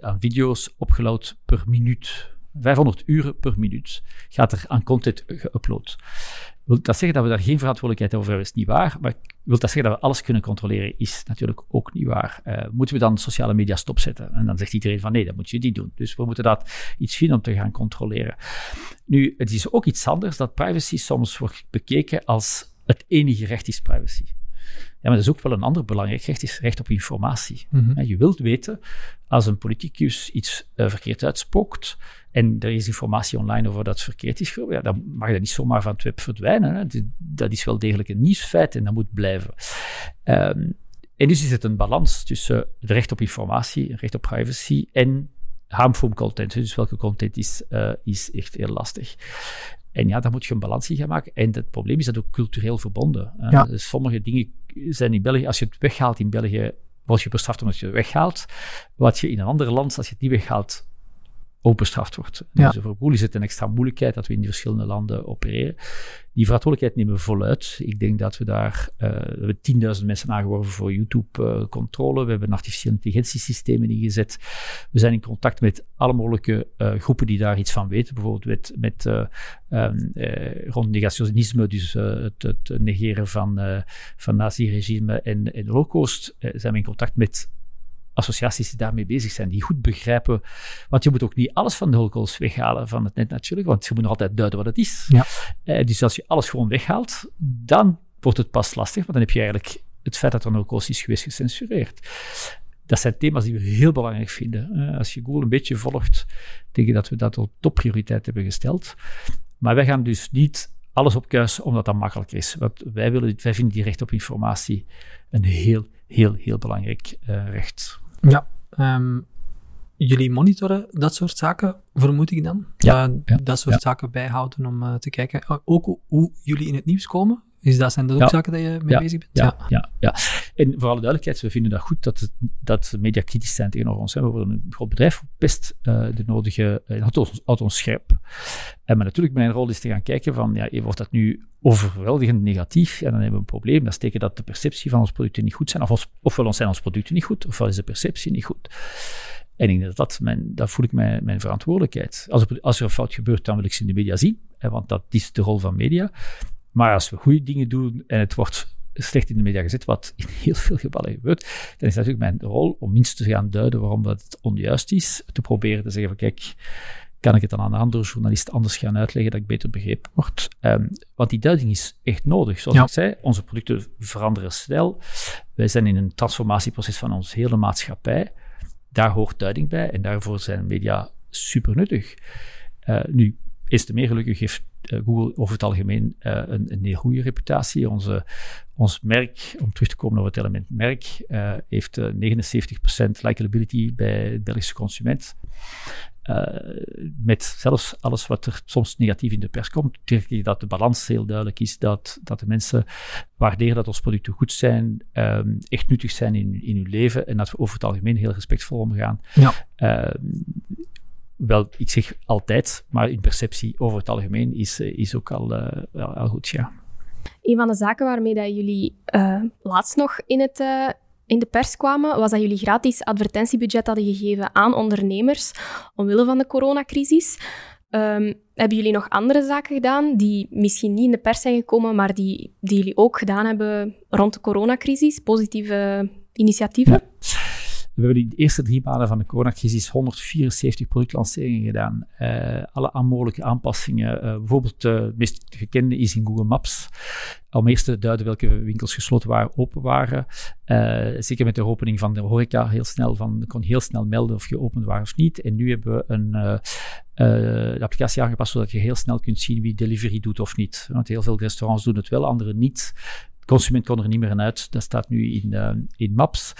aan video's opgeload per minuut. 500 uren per minuut gaat er aan content geüpload. Wil dat zeggen dat we daar geen verantwoordelijkheid over hebben? Is niet waar. Maar wil dat zeggen dat we alles kunnen controleren? Is natuurlijk ook niet waar. Moeten we dan sociale media stopzetten? En dan zegt iedereen van nee, dat moet je niet doen. Dus we moeten dat iets vinden om te gaan controleren. Nu, het is ook iets anders dat privacy soms wordt bekeken als het enige recht is privacy. Ja, maar dat is ook wel een ander belangrijk recht, is recht op informatie. Mhm. Je wilt weten, als een politicus iets uh, verkeerd uitspookt en er is informatie online over dat het verkeerd is, ja, dan mag dat niet zomaar van het web verdwijnen. Hè. Dat is wel degelijk een nieuwsfeit en dat moet blijven. Um, en dus is het een balans tussen het recht op informatie, het recht op privacy en harmful content. Dus welke content is, uh, is echt heel lastig. En ja, daar moet je een balans in gaan maken. En het probleem is dat ook cultureel verbonden. Ja. Dus sommige dingen zijn in België, als je het weghaalt in België, word je bestraft omdat je het weghaalt. Wat je in een ander land, als je het niet weghaalt, ook bestraft wordt. Ja. Dus voor Google is het een extra moeilijkheid dat we in die verschillende landen opereren. Die verantwoordelijkheid nemen we voluit. Ik denk dat we daar, uh, we hebben 10.000 mensen aangeworven voor YouTube-controle. we hebben artificiële intelligentiesystemen ingezet. We zijn in contact met alle mogelijke uh, groepen die daar iets van weten. Bijvoorbeeld met, met uh, um, rond negationisme, dus het, het, negeren van, van nazi-regime en, en holocaust. zijn we in contact met associaties die daarmee bezig zijn, die goed begrijpen. Want je moet ook niet alles van de holocaust weghalen van het net natuurlijk, want je moet nog altijd duiden wat het is. Ja. Eh, dus als je alles gewoon weghaalt, dan wordt het pas lastig, want dan heb je eigenlijk het feit dat er een holocaust is geweest gecensureerd. Dat zijn thema's die we heel belangrijk vinden. Uh, als je Google een beetje volgt, denk ik dat we dat op topprioriteit hebben gesteld. Maar wij gaan dus niet alles opkuisen omdat dat makkelijk is. Want wij, willen, wij vinden die recht op informatie een heel, heel, heel belangrijk uh, recht.
Ja, um, jullie monitoren dat soort zaken, vermoed ik dan? Ja. Uh, dat soort zaken bijhouden om uh, te kijken. Ook hoe jullie in het nieuws komen? Is dat, zijn dat ook zaken dat je mee bezig bent?
Ja, ja, ja, En voor alle duidelijkheid, we vinden dat goed dat, het, dat media kritisch zijn tegenover ons. We worden een groot bedrijf, best uh, de nodige, uh, houdt, ons, houdt ons scherp. En maar natuurlijk, mijn rol is te gaan kijken van, ja, wordt dat nu overweldigend negatief? Ja, dan hebben we een probleem. Dat is dat de perceptie van ons producten niet goed zijn. Of ons, ofwel zijn onze producten niet goed, ofwel is de perceptie niet goed. En ik denk dat, dat, mijn, dat voel ik mijn, mijn verantwoordelijkheid. Als er, als er een fout gebeurt, dan wil ik ze in de media zien. Hè, want dat is de rol van media. Maar als we goede dingen doen en het wordt slecht in de media gezet, wat in heel veel gevallen gebeurt, dan is natuurlijk mijn rol om minstens te gaan duiden waarom dat het onjuist is. Te proberen te zeggen van kijk, kan ik het dan aan een andere journalist anders gaan uitleggen dat ik beter begrepen word. Um, want die duiding is echt nodig. Zoals ik zei, onze producten veranderen snel. Wij zijn in een transformatieproces van onze hele maatschappij. Daar hoort duiding bij en daarvoor zijn media super nuttig. Uh, nu, is te meer gelukkig heeft eh, Google over het algemeen uh, een, een heel goede reputatie. Onze, ons merk, om terug te komen op het element merk, uh, heeft 79% likability bij de Belgische consument. met zelfs alles wat er soms negatief in de pers komt, denk ik dat de balans heel duidelijk is. Dat, dat de mensen waarderen dat onze producten goed zijn, um, echt nuttig zijn in, in hun leven en dat we over het algemeen heel respectvol omgaan. Ja. Wel, ik zeg altijd, maar in perceptie over het algemeen is, eh, is ook al, uh, al goed, ja.
Een van de zaken waarmee dat jullie uh, laatst nog in, het, in de pers kwamen, was dat jullie gratis advertentiebudget hadden gegeven aan ondernemers omwille van de coronacrisis. Um, hebben jullie nog andere zaken gedaan die misschien niet in de pers zijn gekomen, maar die, die jullie ook gedaan hebben rond de coronacrisis? Positieve initiatieven?
We hebben de eerste drie maanden van de coronacrisis 174 productlanceringen gedaan. Uh, alle mogelijke aanpassingen. Uh, bijvoorbeeld, uh, het meest gekende is in Google Maps. Om eerst te duiden welke winkels gesloten waren, open waren. zeker met de opening van de horeca heel snel. Van, kon heel snel melden of je open was of niet. En nu hebben we een, de applicatie aangepast zodat je heel snel kunt zien wie delivery doet of niet. Want heel veel restaurants doen het wel, andere niet consument kon er niet meer uit. Dat staat nu in, uh, in Maps.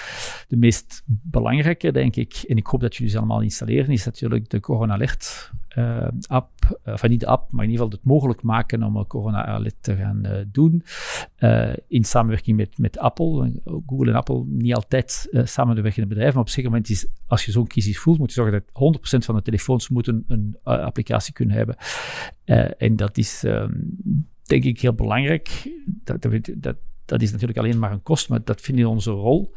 De meest belangrijke, denk ik, en ik hoop dat jullie ze allemaal installeren, is natuurlijk de Corona Alert uh, app. Uh, enfin, niet de app, maar in ieder geval het mogelijk maken om een Corona Alert te gaan doen. in samenwerking met, met Apple. Google en Apple niet altijd samenwerkende bedrijven, maar op een zeker moment is, als je zo'n crisis voelt, moet je zorgen dat 100% van de telefoons moeten een applicatie kunnen hebben. en dat is um, denk ik heel belangrijk. Dat, dat, dat is natuurlijk alleen maar een kost, maar dat vinden we onze rol.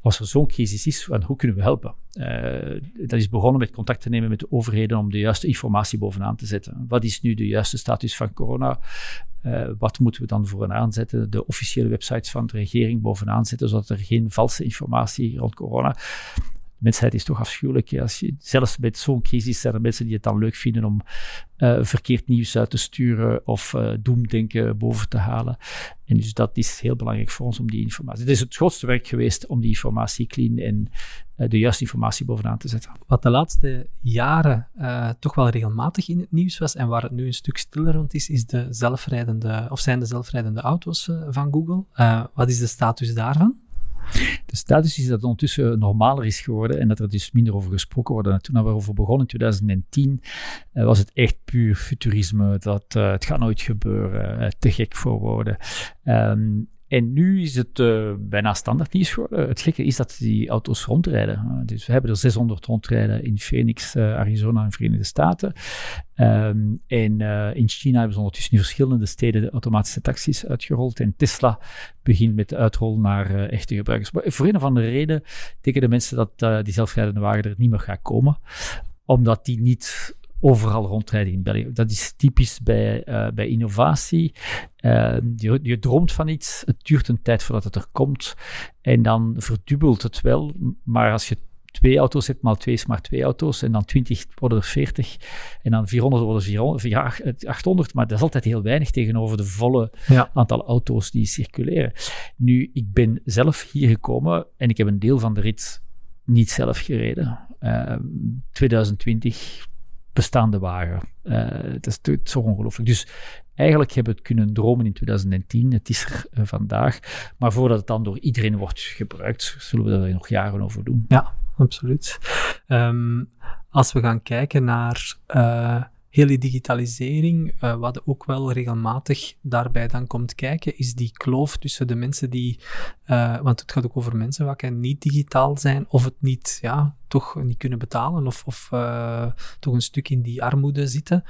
Als er zo'n crisis is, hoe kunnen we helpen? Uh, dat is begonnen met contact te nemen met de overheden om de juiste informatie bovenaan te zetten. Wat is nu de juiste status van corona? Uh, wat moeten we dan vooraan zetten? De officiële websites van de regering bovenaan zetten, zodat er geen valse informatie rond corona de mensheid is toch afschuwelijk. Als je, zelfs met zo'n crisis zijn er mensen die het dan leuk vinden om uh, verkeerd nieuws uit te sturen of uh, doemdenken boven te halen. En dus dat is heel belangrijk voor ons om die informatie. Het is het grootste werk geweest om die informatie clean en uh, de juiste informatie bovenaan te zetten.
Wat de laatste jaren toch wel regelmatig in het nieuws was en waar het nu een stuk stiller rond is, is de zelfrijdende, of zijn de zelfrijdende auto's van Google. wat is de status daarvan?
De status is dat het ondertussen normaler is geworden en dat er dus minder over gesproken wordt. En toen we erover begonnen in 2010, uh, was het echt puur futurisme. Dat uh, het gaat nooit gebeuren, uh, te gek voor woorden. Um, en nu is het uh, bijna standaard nieuws geworden. Het gekke is dat die auto's rondrijden. Uh, dus we hebben er 600 rondrijden in Phoenix, uh, Arizona en Verenigde Staten. Um, en in China hebben ze ondertussen in verschillende steden de automatische taxis uitgerold. En Tesla begint met de uitrol naar echte gebruikers. Maar voor een of andere reden denken de mensen dat die zelfrijdende wagen er niet meer gaat komen omdat die niet overal rondrijden in België. Dat is typisch bij, uh, bij innovatie. Uh, je, je, droomt van iets, het duurt een tijd voordat het er komt. En dan verdubbelt het wel. Maar als je twee auto's hebt, maar twee is maar twee auto's. En dan 20 worden er 40. En dan 400 worden er 400, 800. Maar dat is altijd heel weinig tegenover de volle ja. aantal auto's die circuleren. Nu, ik ben zelf hier gekomen en ik heb een deel van de rit niet zelf gereden. Uh, 2020 bestaande wagen. Uh, dat is zo ongelooflijk. Dus eigenlijk hebben we het kunnen dromen in 2010. Het is er uh, vandaag. Maar voordat het dan door iedereen wordt gebruikt, zullen we er nog jaren over doen.
Ja, absoluut. Um, als we gaan kijken naar hele digitalisering, uh, wat ook wel regelmatig daarbij dan komt kijken, is die kloof tussen de mensen die, uh, want het gaat ook over mensen wat niet digitaal zijn, of het niet, ja, toch niet kunnen betalen, of, of uh, toch een stuk in die armoede zitten.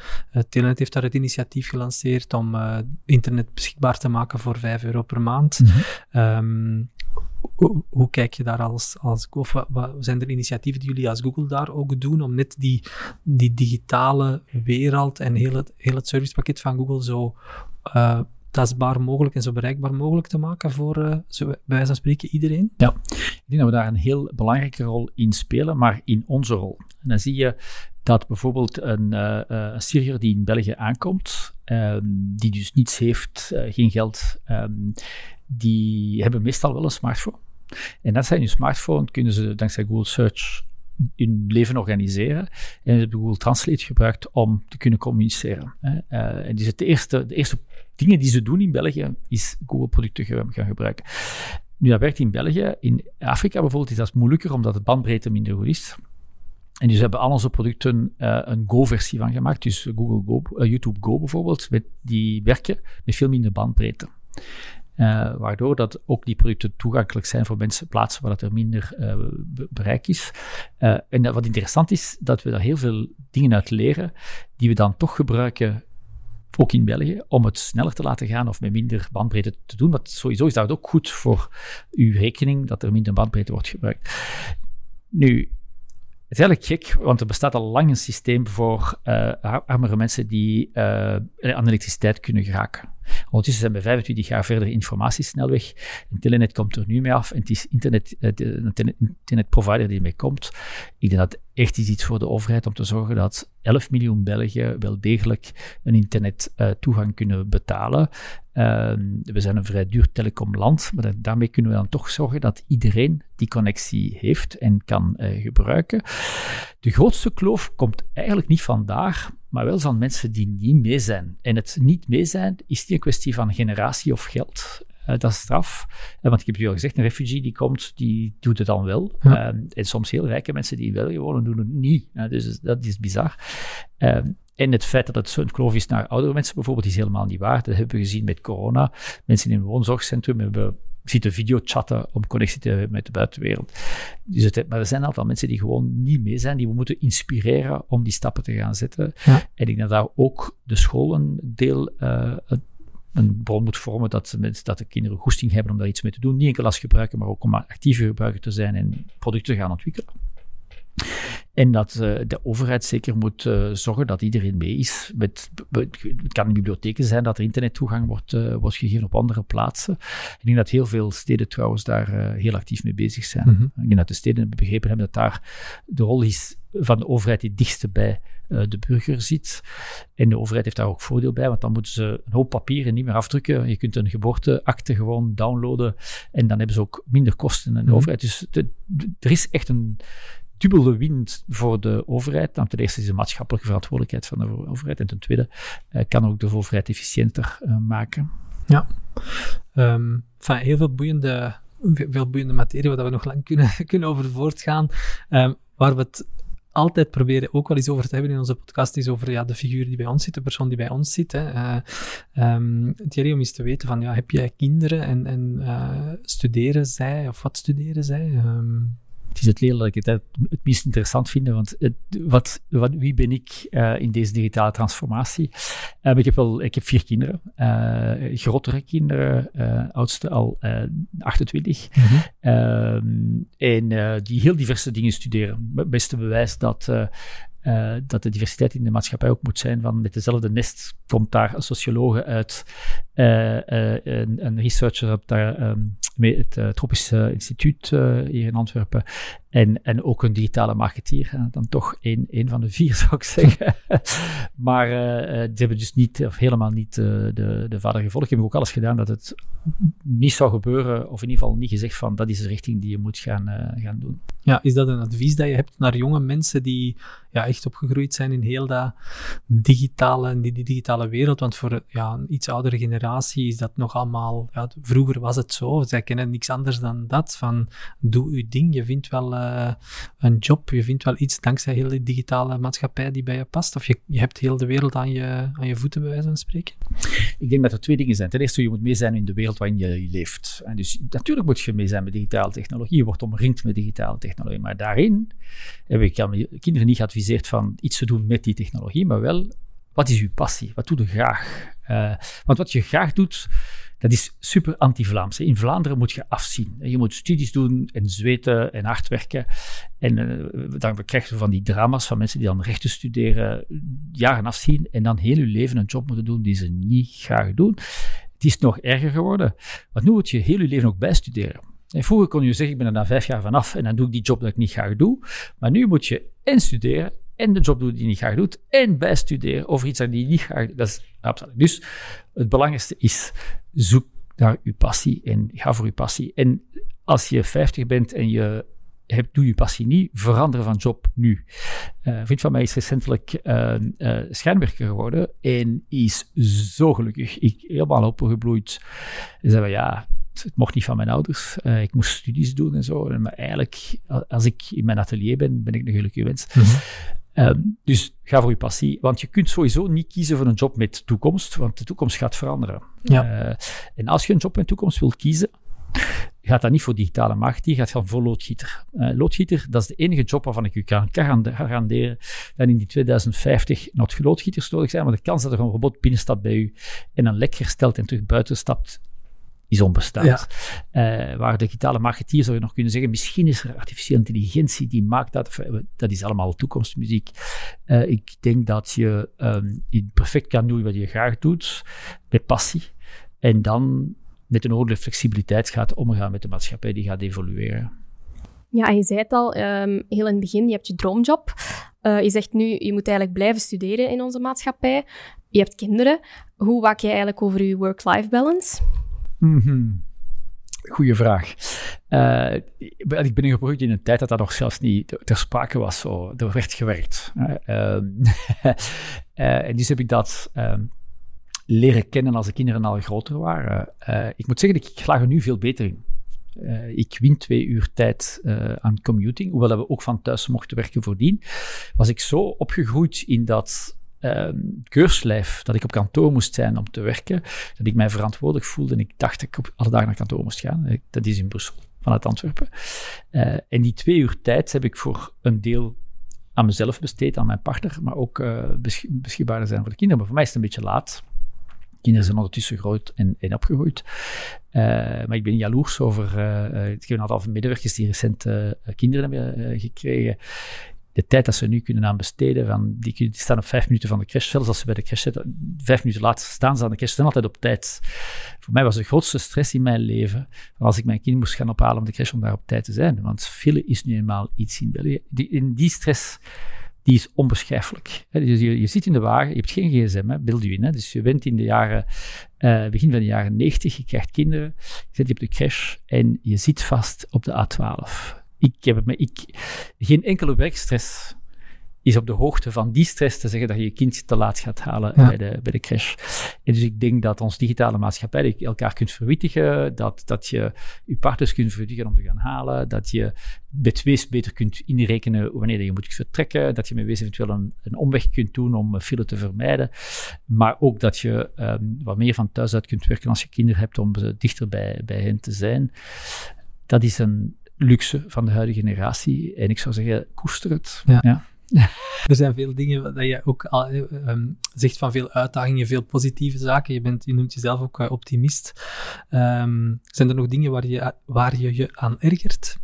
Telenet heeft daar het initiatief gelanceerd om internet beschikbaar te maken voor 5 euro per maand. Mm -hmm. um, hoe, hoe, kijk je daar als, als of zijn er initiatieven die jullie als Google daar ook doen om net die, die digitale wereld en heel het, heel het servicepakket van Google zo uh, tastbaar mogelijk en zo bereikbaar mogelijk te maken voor, uh, zo, bij wijze van spreken, iedereen?
Ja, ik denk dat we daar een heel belangrijke rol in spelen, maar in onze rol. En dan zie je dat bijvoorbeeld een, uh, een Syriër die in België aankomt, um, die dus niets heeft, geen geld, um, die hebben meestal wel een smartphone. En dat zijn hun smartphone, kunnen ze dankzij Google Search hun leven organiseren. En ze hebben Google Translate gebruikt om te kunnen communiceren. Uh, en dus het eerste, de eerste dingen die ze doen in België, is Google-producten gaan gebruiken. Nu, dat werkt in België. In Afrika bijvoorbeeld is dat moeilijker, omdat de bandbreedte minder goed is. En dus hebben al onze producten uh, een Go-versie van gemaakt. Dus Google Go, uh, YouTube Go bijvoorbeeld, met, die werken met veel minder bandbreedte. Uh, waardoor dat ook die producten toegankelijk zijn voor mensen, plaatsen waar dat er minder bereik is. En wat interessant is, dat we daar heel veel dingen uit leren, die we dan toch gebruiken, ook in België, om het sneller te laten gaan of met minder bandbreedte te doen. Want sowieso is dat ook goed voor uw rekening, dat er minder bandbreedte wordt gebruikt. Nu, het is eigenlijk gek, want er bestaat al lang een systeem voor uh, armere mensen die uh, aan elektriciteit kunnen geraken. Ondertussen zijn we 25 jaar verder informatiesnelweg. En Telenet komt er nu mee af en het is internet, eh, de internetprovider die mee komt. Ik denk dat echt is iets voor de overheid om te zorgen dat 11 miljoen Belgen wel degelijk een internettoegang kunnen betalen. Ehm, we zijn een vrij duur telecomland, maar daarmee kunnen we dan toch zorgen dat iedereen die connectie heeft en kan uh, gebruiken. De grootste kloof komt eigenlijk niet vandaar, maar wel van mensen die niet mee zijn. En het niet mee zijn is niet een kwestie van generatie of geld. Uh, dat is straf. Uh, want ik heb je al gezegd, een refugee die komt, die doet het dan wel. Ja. Uh, en soms heel rijke mensen die België wonen, doen het niet. dus dat is bizar. En het feit dat het zo'n kloof is naar oudere mensen bijvoorbeeld, is helemaal niet waar. Dat hebben we gezien met corona. Mensen in een woonzorgcentrum hebben zitten videochatten om connectie te hebben met de buitenwereld. Dus het, maar er zijn een aantal mensen die gewoon niet mee zijn, die we moeten inspireren om die stappen te gaan zetten. Ja. En ik denk dat daar ook de school een deel, uh, een bron moet vormen dat, mensen, dat de kinderen goesting hebben om daar iets mee te doen. Niet enkel als gebruiker, maar ook om actieve gebruiker te zijn en producten te gaan ontwikkelen. En dat uh, de overheid zeker moet uh, zorgen dat iedereen mee is. Met, het kan in bibliotheken zijn dat er internettoegang wordt, uh, wordt gegeven op andere plaatsen. Ik denk dat heel veel steden trouwens daar heel actief mee bezig zijn. Mm -hmm. Ik denk dat de steden begrepen hebben dat daar de rol is van de overheid die dichtste bij de burger zit. En de overheid heeft daar ook voordeel bij, want dan moeten ze een hoop papieren niet meer afdrukken. Je kunt een geboorteakte gewoon downloaden en dan hebben ze ook minder kosten in de mm -hmm. overheid. Dus de, de, er is echt een dubbele wind voor de overheid. Ten eerste is de maatschappelijke verantwoordelijkheid van de overheid. En ten tweede uh, kan ook de overheid efficiënter uh, maken.
Ja, enfin, heel veel boeiende, veel boeiende materie waar we nog lang kunnen, kunnen over voortgaan. Um, waar we het altijd proberen ook wel eens over te hebben in onze podcast, is over ja, de figuur die bij ons zit, de persoon die bij ons zit. Hè. Uh, um, Thierry, om eens te weten van, ja, heb jij kinderen en, en studeren zij, of wat studeren zij? Um,
het is het leren dat ik het, het meest interessant vind, want het, wat, wat, wie ben ik uh, in deze digitale transformatie? Uh, ik, heb wel, ik heb vier kinderen, uh, grotere kinderen, oudste al 28, mm -hmm. en die heel diverse dingen studeren. Het beste bewijs dat uh, dat de diversiteit in de maatschappij ook moet zijn. Van met dezelfde nest komt daar een sociologe uit, uh, een, een, researcher op daar, um, het Tropische Instituut hier in Antwerpen. En, en ook een digitale marketeer. dan toch één, één van de vier, zou ik zeggen. maar die hebben dus niet, of helemaal niet de, de vader gevolgd. Die hebben ook alles gedaan dat het niet zou gebeuren, of in ieder geval niet gezegd van dat is de richting die je moet gaan, gaan doen.
Ja, is dat een advies dat je hebt naar jonge mensen die ja, echt opgegroeid zijn in heel dat digitale, die, die digitale wereld? Want voor ja, een iets oudere generatie is dat nog allemaal, ja, vroeger was het zo, zij kennen niks anders dan dat, van doe je ding, je vindt wel uh, een job, je vindt wel iets dankzij heel die digitale maatschappij die bij je past, of je, je hebt heel de wereld aan je, aan je voeten, bij wijze van spreken?
Ik denk dat er twee dingen zijn. Ten eerste, je moet mee zijn in de wereld waarin je leeft. En dus natuurlijk moet je mee zijn met digitale technologie, je wordt omringd met digitale technologie. Maar daarin heb ik aan kinderen niet geadviseerd van iets te doen met die technologie, maar wel, wat is uw passie? Wat doe je graag? Uh, want wat je graag doet, dat is super anti-Vlaams. In Vlaanderen moet je afzien. Je moet studies doen en zweten en hard werken. En uh, dan krijg je van die drama's van mensen die dan rechten studeren, jaren afzien en dan heel hun leven een job moeten doen die ze niet graag doen. Het is nog erger geworden. Want nu moet je heel je leven ook bijstuderen. En vroeger kon je zeggen, ik ben er na vijf jaar vanaf en dan doe ik die job dat ik niet graag doe. Maar nu moet je en studeren en de job doen die je niet graag doet en bijstuderen over iets dat je niet graag doet. Dat is absoluut. Dus het belangrijkste is, zoek naar je passie en ga voor je passie. En als je 50 bent en je hebt, doe je passie niet, verander van job nu. Uh, een vriend van mij is recentelijk uh, schijnwerker geworden en is zo gelukkig. Ik helemaal opgebloeid. En zei van ja, het mocht niet van mijn ouders. Ik moest studies doen en zo. Maar eigenlijk, als ik in mijn atelier ben, ben ik een gelukkige wens. -hmm. Uh, dus ga voor je passie. Want je kunt sowieso niet kiezen voor een job met toekomst, want de toekomst gaat veranderen. Ja. Uh, en als je een job met toekomst wilt kiezen, gaat dat niet voor digitale marketing, gaat dan voor loodgieter. Uh, loodgieter, dat is de enige job waarvan ik u kan garanderen dat in die 2050 nog loodgieters nodig zijn, maar de kans dat er een robot binnenstapt bij u en een lek herstelt en terug buiten stapt, is onbestaand. Ja. Uh, waar digitale marketeer zou je nog kunnen zeggen, misschien is er artificiële intelligentie die maakt dat. Dat is allemaal toekomstmuziek. Uh, ik denk dat je um, perfect kan doen wat je graag doet, met passie. En dan met een hoge flexibiliteit gaat omgaan met de maatschappij die gaat evolueren.
Ja, je zei het al, um, heel in het begin, je hebt je droomjob. Uh, je zegt nu, je moet eigenlijk blijven studeren in onze maatschappij. Je hebt kinderen. Hoe waak je eigenlijk over je work-life balance?
Mm. Goeie vraag. Uh, ik ben geprobeerd in een tijd dat dat nog zelfs niet ter sprake was. Er werd gewerkt. Uh, en dus heb ik dat ehm, leren kennen als de kinderen al groter waren. ik moet zeggen, ik slaag er nu veel beter in. Ik win twee uur tijd aan commuting, hoewel we ook van thuis mochten werken voordien, was ik zo opgegroeid in dat keurslijf dat ik op kantoor moest zijn om te werken, dat ik mij verantwoordelijk voelde en ik dacht dat ik op alle dagen naar kantoor moest gaan. Dat is in Brussel, vanuit Antwerpen. Uh, en die twee uur tijd heb ik voor een deel aan mezelf besteed, aan mijn partner, maar ook besch beschikbaar zijn voor de kinderen. Maar voor mij is het een beetje laat kinderen zijn ondertussen groot en, en opgegroeid. Maar ik ben jaloers over. Uh, ik heb een aantal medewerkers die recent kinderen hebben gekregen. De tijd dat ze nu kunnen aan besteden, van, die, die, staan op vijf minuten van de crash. Zelfs als ze bij de crash zitten, vijf minuten later staan ze aan de crash. Zijn altijd op tijd. Voor mij was de grootste stress in mijn leven als ik mijn kind moest gaan ophalen om de crash om daar op tijd te zijn. Want file is nu eenmaal iets in België. Die, in die stress die is onbeschrijfelijk. Dus je, zit in de wagen, je hebt geen gsm, beeld je in. Hè? Dus je bent in de jaren, uh, begin van de jaren 90, je krijgt kinderen, je zit op de crash en je zit vast op de A12. Ik heb het, ik, geen enkele werkstress is op de hoogte van die stress te zeggen dat je je kind te laat gaat halen bij, de, bij de crash. En dus ik denk dat ons digitale maatschappij elkaar kunt verwittigen, dat, dat je je partners kunt verwittigen om te gaan halen, dat je met wees beter kunt inrekenen wanneer je moet vertrekken, dat je met wees eventueel een, een omweg kunt doen om file te vermijden, maar ook dat je um, wat meer van thuis uit kunt werken als je kinderen hebt om dichter bij, bij hen te zijn. Dat is een luxe van de huidige generatie. En ik zou zeggen, koester het.
Ja. ja. er zijn veel dingen dat je ook al, um, zegt van veel uitdagingen, veel positieve zaken. Je, bent, je noemt jezelf ook uh, optimist. Um, zijn er nog dingen waar je, waar je je aan ergert?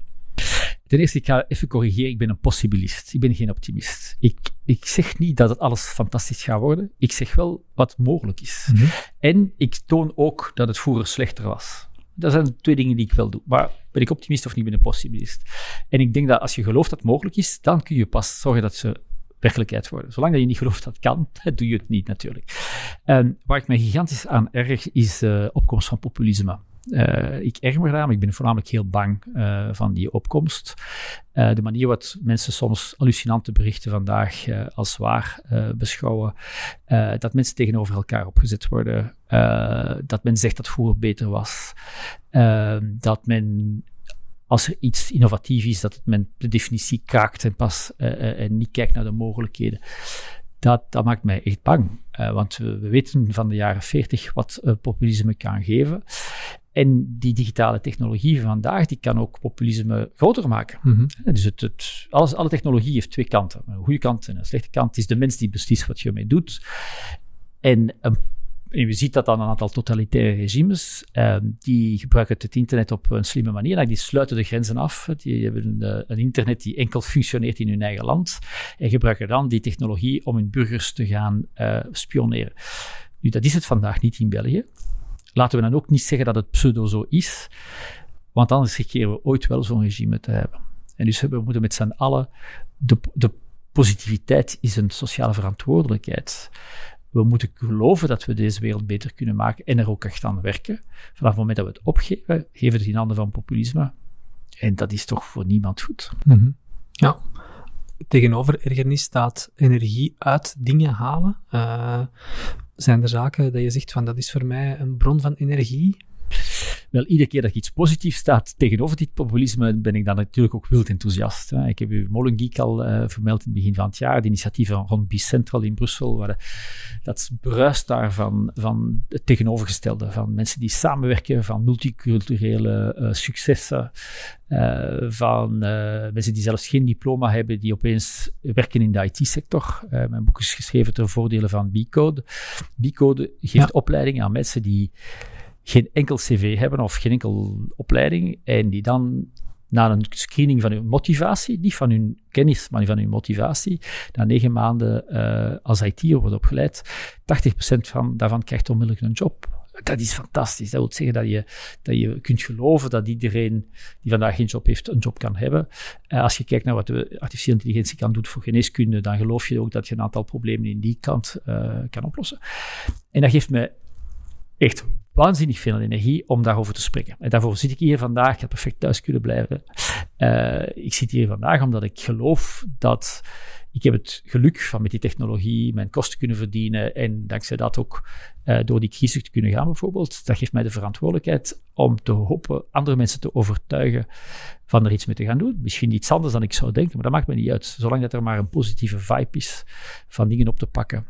Ten eerste, ik ga even corrigeren. Ik ben een possibilist. Ik ben geen optimist. Ik, ik zeg niet dat het alles fantastisch gaat worden. Ik zeg wel wat mogelijk is. Mm -hmm. En ik toon ook dat het vroeger slechter was. Dat zijn twee dingen die ik wel doe. Maar ben ik optimist of niet, ben ik possibilist. En ik denk dat als je gelooft dat het mogelijk is, dan kun je pas zorgen dat ze werkelijkheid worden. Zolang dat je niet gelooft dat het kan, doe je het niet natuurlijk. En waar ik me gigantisch aan erg, is de uh, opkomst van populisme. Uh, ik erg me daar, maar ik ben voornamelijk heel bang uh, van die opkomst. Uh, de manier waarop mensen soms hallucinante berichten vandaag als waar beschouwen, dat mensen tegenover elkaar opgezet worden, dat men zegt dat vroeger beter was, dat men als er iets innovatief is, dat men de definitie kraakt en pas en niet kijkt naar de mogelijkheden. Dat, dat maakt mij echt bang. Want we, we, weten van de jaren 40 wat populisme kan geven. En die digitale technologie van vandaag, die kan ook populisme groter maken. Mm -hmm. Dus het, het, alles, alle technologie heeft twee kanten. Een goede kant en een slechte kant. Het is de mens die beslist wat je ermee doet. En, en je ziet dat aan een aantal totalitaire regimes. Uh, die gebruiken het internet op een slimme manier. Die sluiten de grenzen af. Die hebben een, een, internet die enkel functioneert in hun eigen land. En gebruiken dan die technologie om hun burgers te gaan uh, spioneren. Nu, dat is het vandaag niet in België. Laten we dan ook niet zeggen dat het pseudo zo is, want anders riskeren we ooit wel zo'n regime te hebben. En dus we moeten met z'n allen, de, de positiviteit is een sociale verantwoordelijkheid. We moeten geloven dat we deze wereld beter kunnen maken en er ook echt aan werken. Vanaf het moment dat we het opgeven, geven we het in handen van populisme. En dat is toch voor niemand goed.
Mm. Ja. Tegenover ergernis staat energie uit dingen halen. Uh, zijn er zaken dat je zegt van dat is voor mij een bron van energie?
Wel, iedere keer dat iets positiefs staat tegenover dit populisme, ben ik dan natuurlijk ook wild enthousiast. Hè. Ik heb u Molengeek al uh, vermeld in het begin van het jaar, het initiatief van rond Bicentral in Brussel, waar de, dat bruist daar van, van het tegenovergestelde, van mensen die samenwerken, van multiculturele uh, successen, uh, van mensen die zelfs geen diploma hebben, die opeens werken in de IT-sector. mijn boek is geschreven ter voordele van B-Code. B-Code geeft ja. opleiding aan mensen die geen enkel cv hebben of geen enkel opleiding en die dan na een screening van hun motivatie, niet van hun kennis, maar van hun motivatie, na negen maanden uh, als IT'er wordt opgeleid, 80% van, daarvan krijgt onmiddellijk een job. dat is fantastisch. Dat wil zeggen dat je, dat je kunt geloven dat iedereen die vandaag geen job heeft, een job kan hebben. Uh, als je kijkt naar wat de artificiële intelligentie kan doen voor geneeskunde, dan geloof je ook dat je een aantal problemen in die kant uh, kan oplossen. En dat geeft me echt waanzinnig veel energie om daarover te spreken. En daarvoor zit ik hier vandaag. Ik had perfect thuis kunnen blijven. Uh, ik zit hier vandaag omdat ik geloof dat ik heb het geluk van met die technologie mijn kosten kunnen verdienen en dankzij dat ook uh, door die crisis te kunnen gaan bijvoorbeeld. Dat geeft mij de verantwoordelijkheid om te hopen andere mensen te overtuigen van er iets mee te gaan doen. Misschien iets anders dan ik zou denken, maar dat maakt me niet uit. Zolang dat er maar een positieve vibe is van dingen op te pakken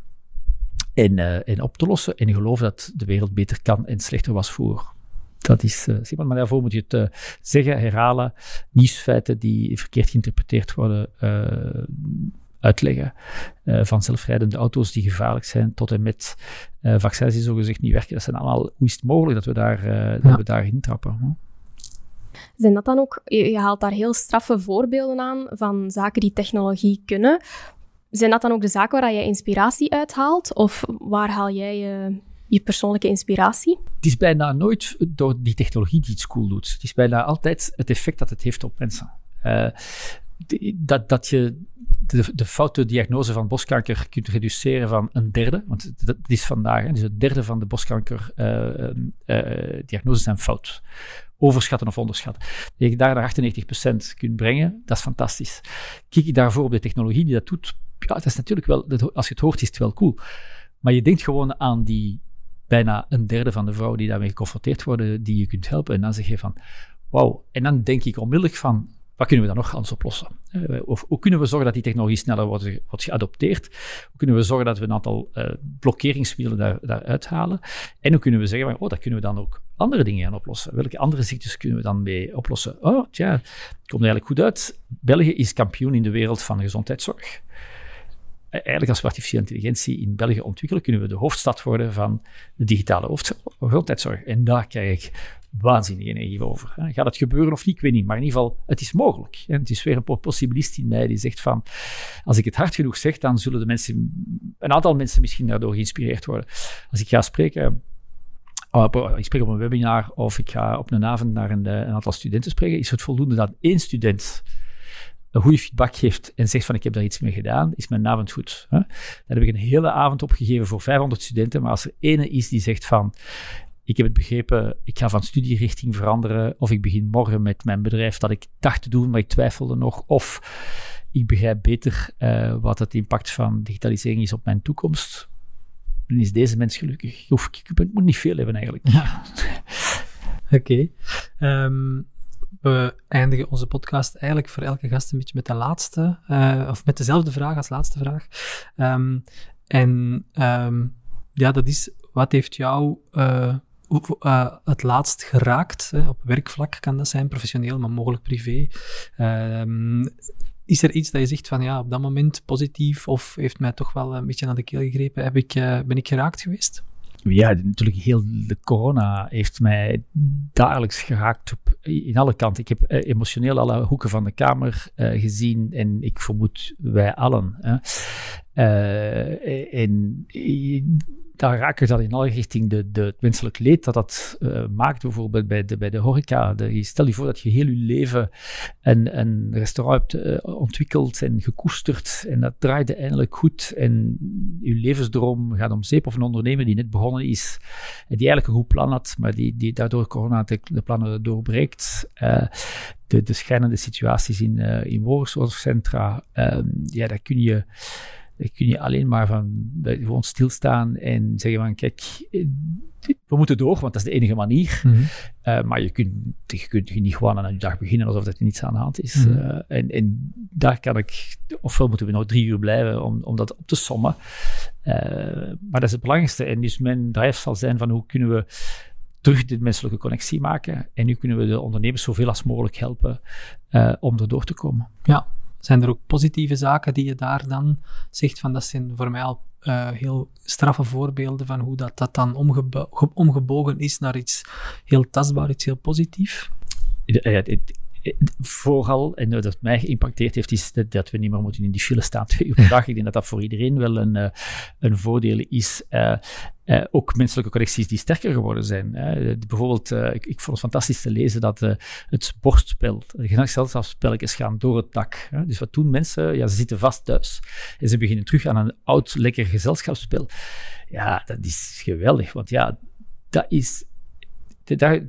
en, uh, en op te lossen en geloof dat de wereld beter kan en slechter was voor. Dat is uh, simpel, maar daarvoor moet je het uh, zeggen, herhalen, nieuwsfeiten die verkeerd geïnterpreteerd worden, uitleggen. van zelfrijdende auto's die gevaarlijk zijn, tot en met vaccins die zogezegd niet werken. Dat zijn allemaal, hoe is het mogelijk dat we daar, ja. dat we daar intrappen? Huh?
Zijn dat dan ook, je haalt daar heel straffe voorbeelden aan van zaken die technologie kunnen. Zijn dat dan ook de zaken waar je inspiratie uithaalt? Of waar haal jij je, persoonlijke inspiratie?
Het is bijna nooit door die technologie die iets cool doet. Het is bijna altijd het effect dat het heeft op mensen. Uh, dat, dat je de, de foute diagnose van borstkanker kunt reduceren van een derde, want dat is vandaag, dus een derde van de borstkankerdiagnoses uh, uh, zijn fout. Overschatten of onderschatten. Dat je daar naar 98% kunt brengen, dat is fantastisch. Kijk je daarvoor op de technologie die dat doet, ja, dat is natuurlijk wel, als je het hoort, is het wel cool. Maar je denkt gewoon aan die bijna een derde van de vrouwen die daarmee geconfronteerd worden, die je kunt helpen. En dan zeg je van, wauw. En dan denk ik onmiddellijk van, wat kunnen we dan nog anders oplossen? Eh, of hoe kunnen we zorgen dat die technologie sneller wordt, wordt geadopteerd? Hoe kunnen we zorgen dat we een aantal uh, blokkeringsmiddelen daar, daaruit halen? En hoe kunnen we zeggen, van, oh, dat kunnen we dan ook andere dingen gaan oplossen? Welke andere ziektes kunnen we dan mee oplossen? Oh, tja, het komt eigenlijk goed uit. België is kampioen in de wereld van gezondheidszorg eigenlijk als we artificiële intelligentie in België ontwikkelen, kunnen we de hoofdstad worden van de digitale gezondheidszorg. En daar krijg ik waanzinnige energie over. Gaat het gebeuren of niet? Ik weet niet. Maar in ieder geval, het is mogelijk. Het is weer een possibilist in mij die zegt van, als ik het hard genoeg zeg, dan zullen de mensen, een aantal mensen misschien daardoor geïnspireerd worden. Als ik ga spreken oh, ik spreek op een webinar of ik ga op een avond naar een, een, aantal studenten spreken, is het voldoende dat één student een goede feedback geeft en zegt van ik heb daar iets mee gedaan, is mijn avond goed. Hè? Heb ik een hele avond opgegeven voor 500 studenten, maar als er ene is die zegt van ik heb het begrepen, ik ga van studierichting veranderen, of ik begin morgen met mijn bedrijf dat ik dacht te doen, maar ik twijfelde nog, of ik begrijp beter uh, wat het impact van digitalisering is op mijn toekomst, dan is deze mens gelukkig. Ik, ik moet niet veel hebben eigenlijk. Ja.
Oké. Um, we eindigen onze podcast eigenlijk voor elke gast een beetje met de laatste, uh, of met dezelfde vraag als laatste vraag. Um, en um, ja, dat is, wat heeft jou uh, uh, het laatst geraakt? Hè? Op werkvlak kan dat zijn, professioneel, maar mogelijk privé. Um, is er iets dat je zegt van ja, op dat moment positief of heeft mij toch wel een beetje aan de keel gegrepen? Heb ik, ben ik geraakt geweest?
Ja, natuurlijk heel de corona heeft mij dagelijks geraakt op, in alle kanten. Ik heb uh, emotioneel alle hoeken van de kamer uh, gezien en ik vermoed wij allen. Hè. Uh, en daar raken dat in alle richting de, de, het menselijk leed dat dat uh, maakt, bijvoorbeeld bij de, bij de horeca. De, stel je voor dat je heel je leven een, een restaurant hebt uh, ontwikkeld en gekoesterd en dat draaide eindelijk goed en je levensdroom gaat om zeep of een ondernemer die net begonnen is en die eigenlijk een goed plan had, maar die, die daardoor corona de, plannen doorbreekt. Uh, de, de schijnende situaties in, in woordzorgcentra, ehm, ja, daar kun je kun je alleen maar van gewoon stilstaan en zeggen van kijk, we moeten door, want dat is de enige manier. Mm -hmm. uh, maar je kunt, je kunt niet gewoon aan je dag beginnen alsof er niets aan de hand is. Mm -hmm. uh, en, en, daar kan ik, ofwel moeten we nog drie uur blijven om, om dat op te sommen. Uh, maar dat is het belangrijkste. En dus mijn drive zal zijn van hoe kunnen we terug de menselijke connectie maken. En nu kunnen we de ondernemers zoveel als mogelijk helpen om er door te komen.
Ja, zijn er ook positieve zaken die je daar dan zegt van dat zijn voor mij al uh, heel straffe voorbeelden van hoe dat, dat dan omgebo omgebogen is naar iets heel tastbaar, iets heel positief?
Vooral, en dat mij geïmpacteerd heeft, is dat, dat, we niet meer moeten in die file staan twee uur per dag. Ik denk dat dat voor iedereen wel een, uh, een voordeel is. Uh, uh, ook menselijke connecties die sterker geworden zijn. bijvoorbeeld, ik, ik, vond het fantastisch te lezen dat het bordspel, de gezelschapsspelletjes gaan door het dak. Dus wat doen mensen? Ja, ze zitten vast thuis. En ze beginnen terug aan een oud, lekker gezelschapsspel. Ja, dat is geweldig, want ja, dat is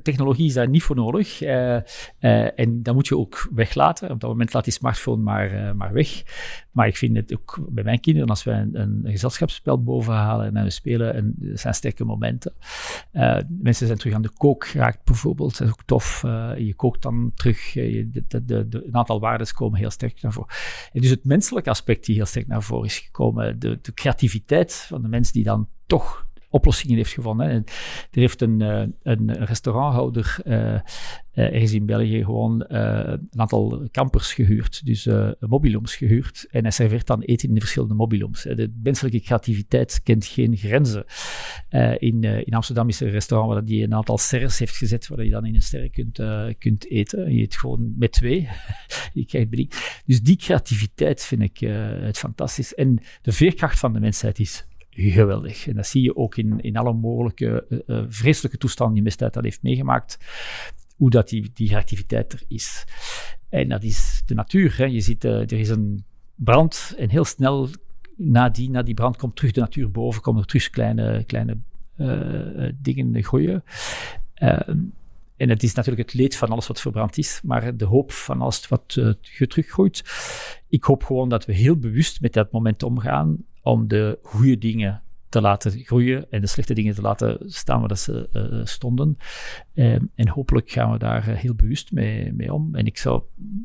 technologie is daar niet voor nodig. Uh, uh, en dat moet je ook weglaten. Op dat moment laat die smartphone maar, uh, maar weg. Maar ik vind het ook bij mijn kinderen, als wij een, een gezelschapsspel bovenhalen en we spelen, en dat zijn sterke momenten. mensen zijn terug aan de kook geraakt bijvoorbeeld. Dat is ook tof. je kookt dan terug. Je, de, een aantal waarden komen heel sterk naar voren. En dus het menselijke aspect die heel sterk naar voren is gekomen. De, de creativiteit van de mens die dan toch oplossingen heeft gevonden. En er heeft een, uh, een restauranthouder uh, ergens in België gewoon een aantal campers gehuurd, dus mobiloms gehuurd. En hij serveert dan eten in de verschillende mobiloms. De menselijke creativiteit kent geen grenzen. in, in Amsterdam is er een restaurant waar die een aantal serres heeft gezet, waar je dan in een sterren kunt, kunt eten. Je eet gewoon met twee. je krijgt bediening. Dus die creativiteit vind ik het fantastisch. En de veerkracht van de mensheid is geweldig. En dat zie je ook in, in alle mogelijke uh, vreselijke toestanden die misdaad dat heeft meegemaakt, hoe dat die, die activiteit er is. En dat is de natuur. Hè. Je ziet, uh, er is een brand en heel snel na die, na die brand komt terug de natuur boven, komen er terug kleine, kleine uh, dingen groeien. Ehm, en het is natuurlijk het leed van alles wat verbrand is, maar de hoop van alles wat uh, teruggroeit. Ik hoop gewoon dat we heel bewust met dat moment omgaan om de goede dingen te laten groeien en de slechte dingen te laten staan waar ze uh, stonden. Um, en hopelijk gaan we daar uh, heel bewust mee, mee om. En ik, zou,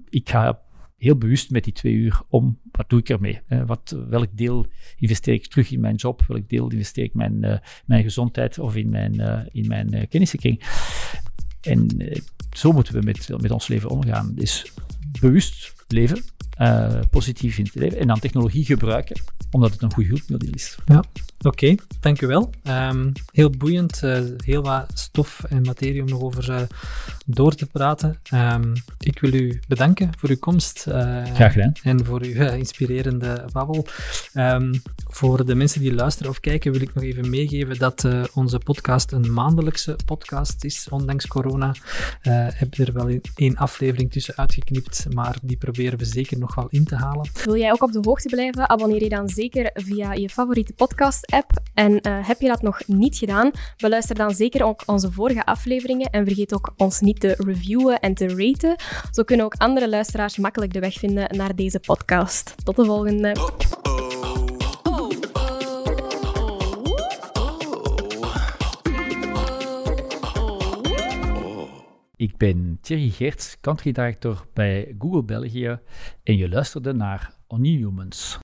ik ga heel bewust met die twee uur om. Wat doe ik ermee? Uh, wat, welk deel investeer ik terug in mijn job? Welk deel investeer ik mijn, mijn gezondheid of in mijn, in mijn kennissenkring? En zo moeten we met, met ons leven omgaan. Dus bewust leven, positief in het leven en dan technologie gebruiken omdat het een goed hulpmiddel is.
Ja, oké, okay, dank u wel. Um, heel boeiend, uh, heel wat stof en materie om nog over uh, door te praten. Um, ik wil u bedanken voor uw komst.
Graag gedaan.
En voor uw inspirerende babbel. Um, voor de mensen die luisteren of kijken, wil ik nog even meegeven dat onze podcast een maandelijkse podcast is, ondanks corona. heb er wel één aflevering tussen uitgeknipt, maar die proberen we zeker nog wel in te halen.
Wil jij ook op de hoogte blijven? Abonneer je dan zeker via je favoriete podcast-app. En uh, heb je dat nog niet gedaan, beluister dan zeker ook onze vorige afleveringen en vergeet ook ons niet te reviewen en te raten. Zo kunnen ook andere luisteraars makkelijk de weg vinden naar deze podcast. Tot de volgende.
Ik ben Thierry Geerts, director bij Google België en je luisterde naar Only Humans.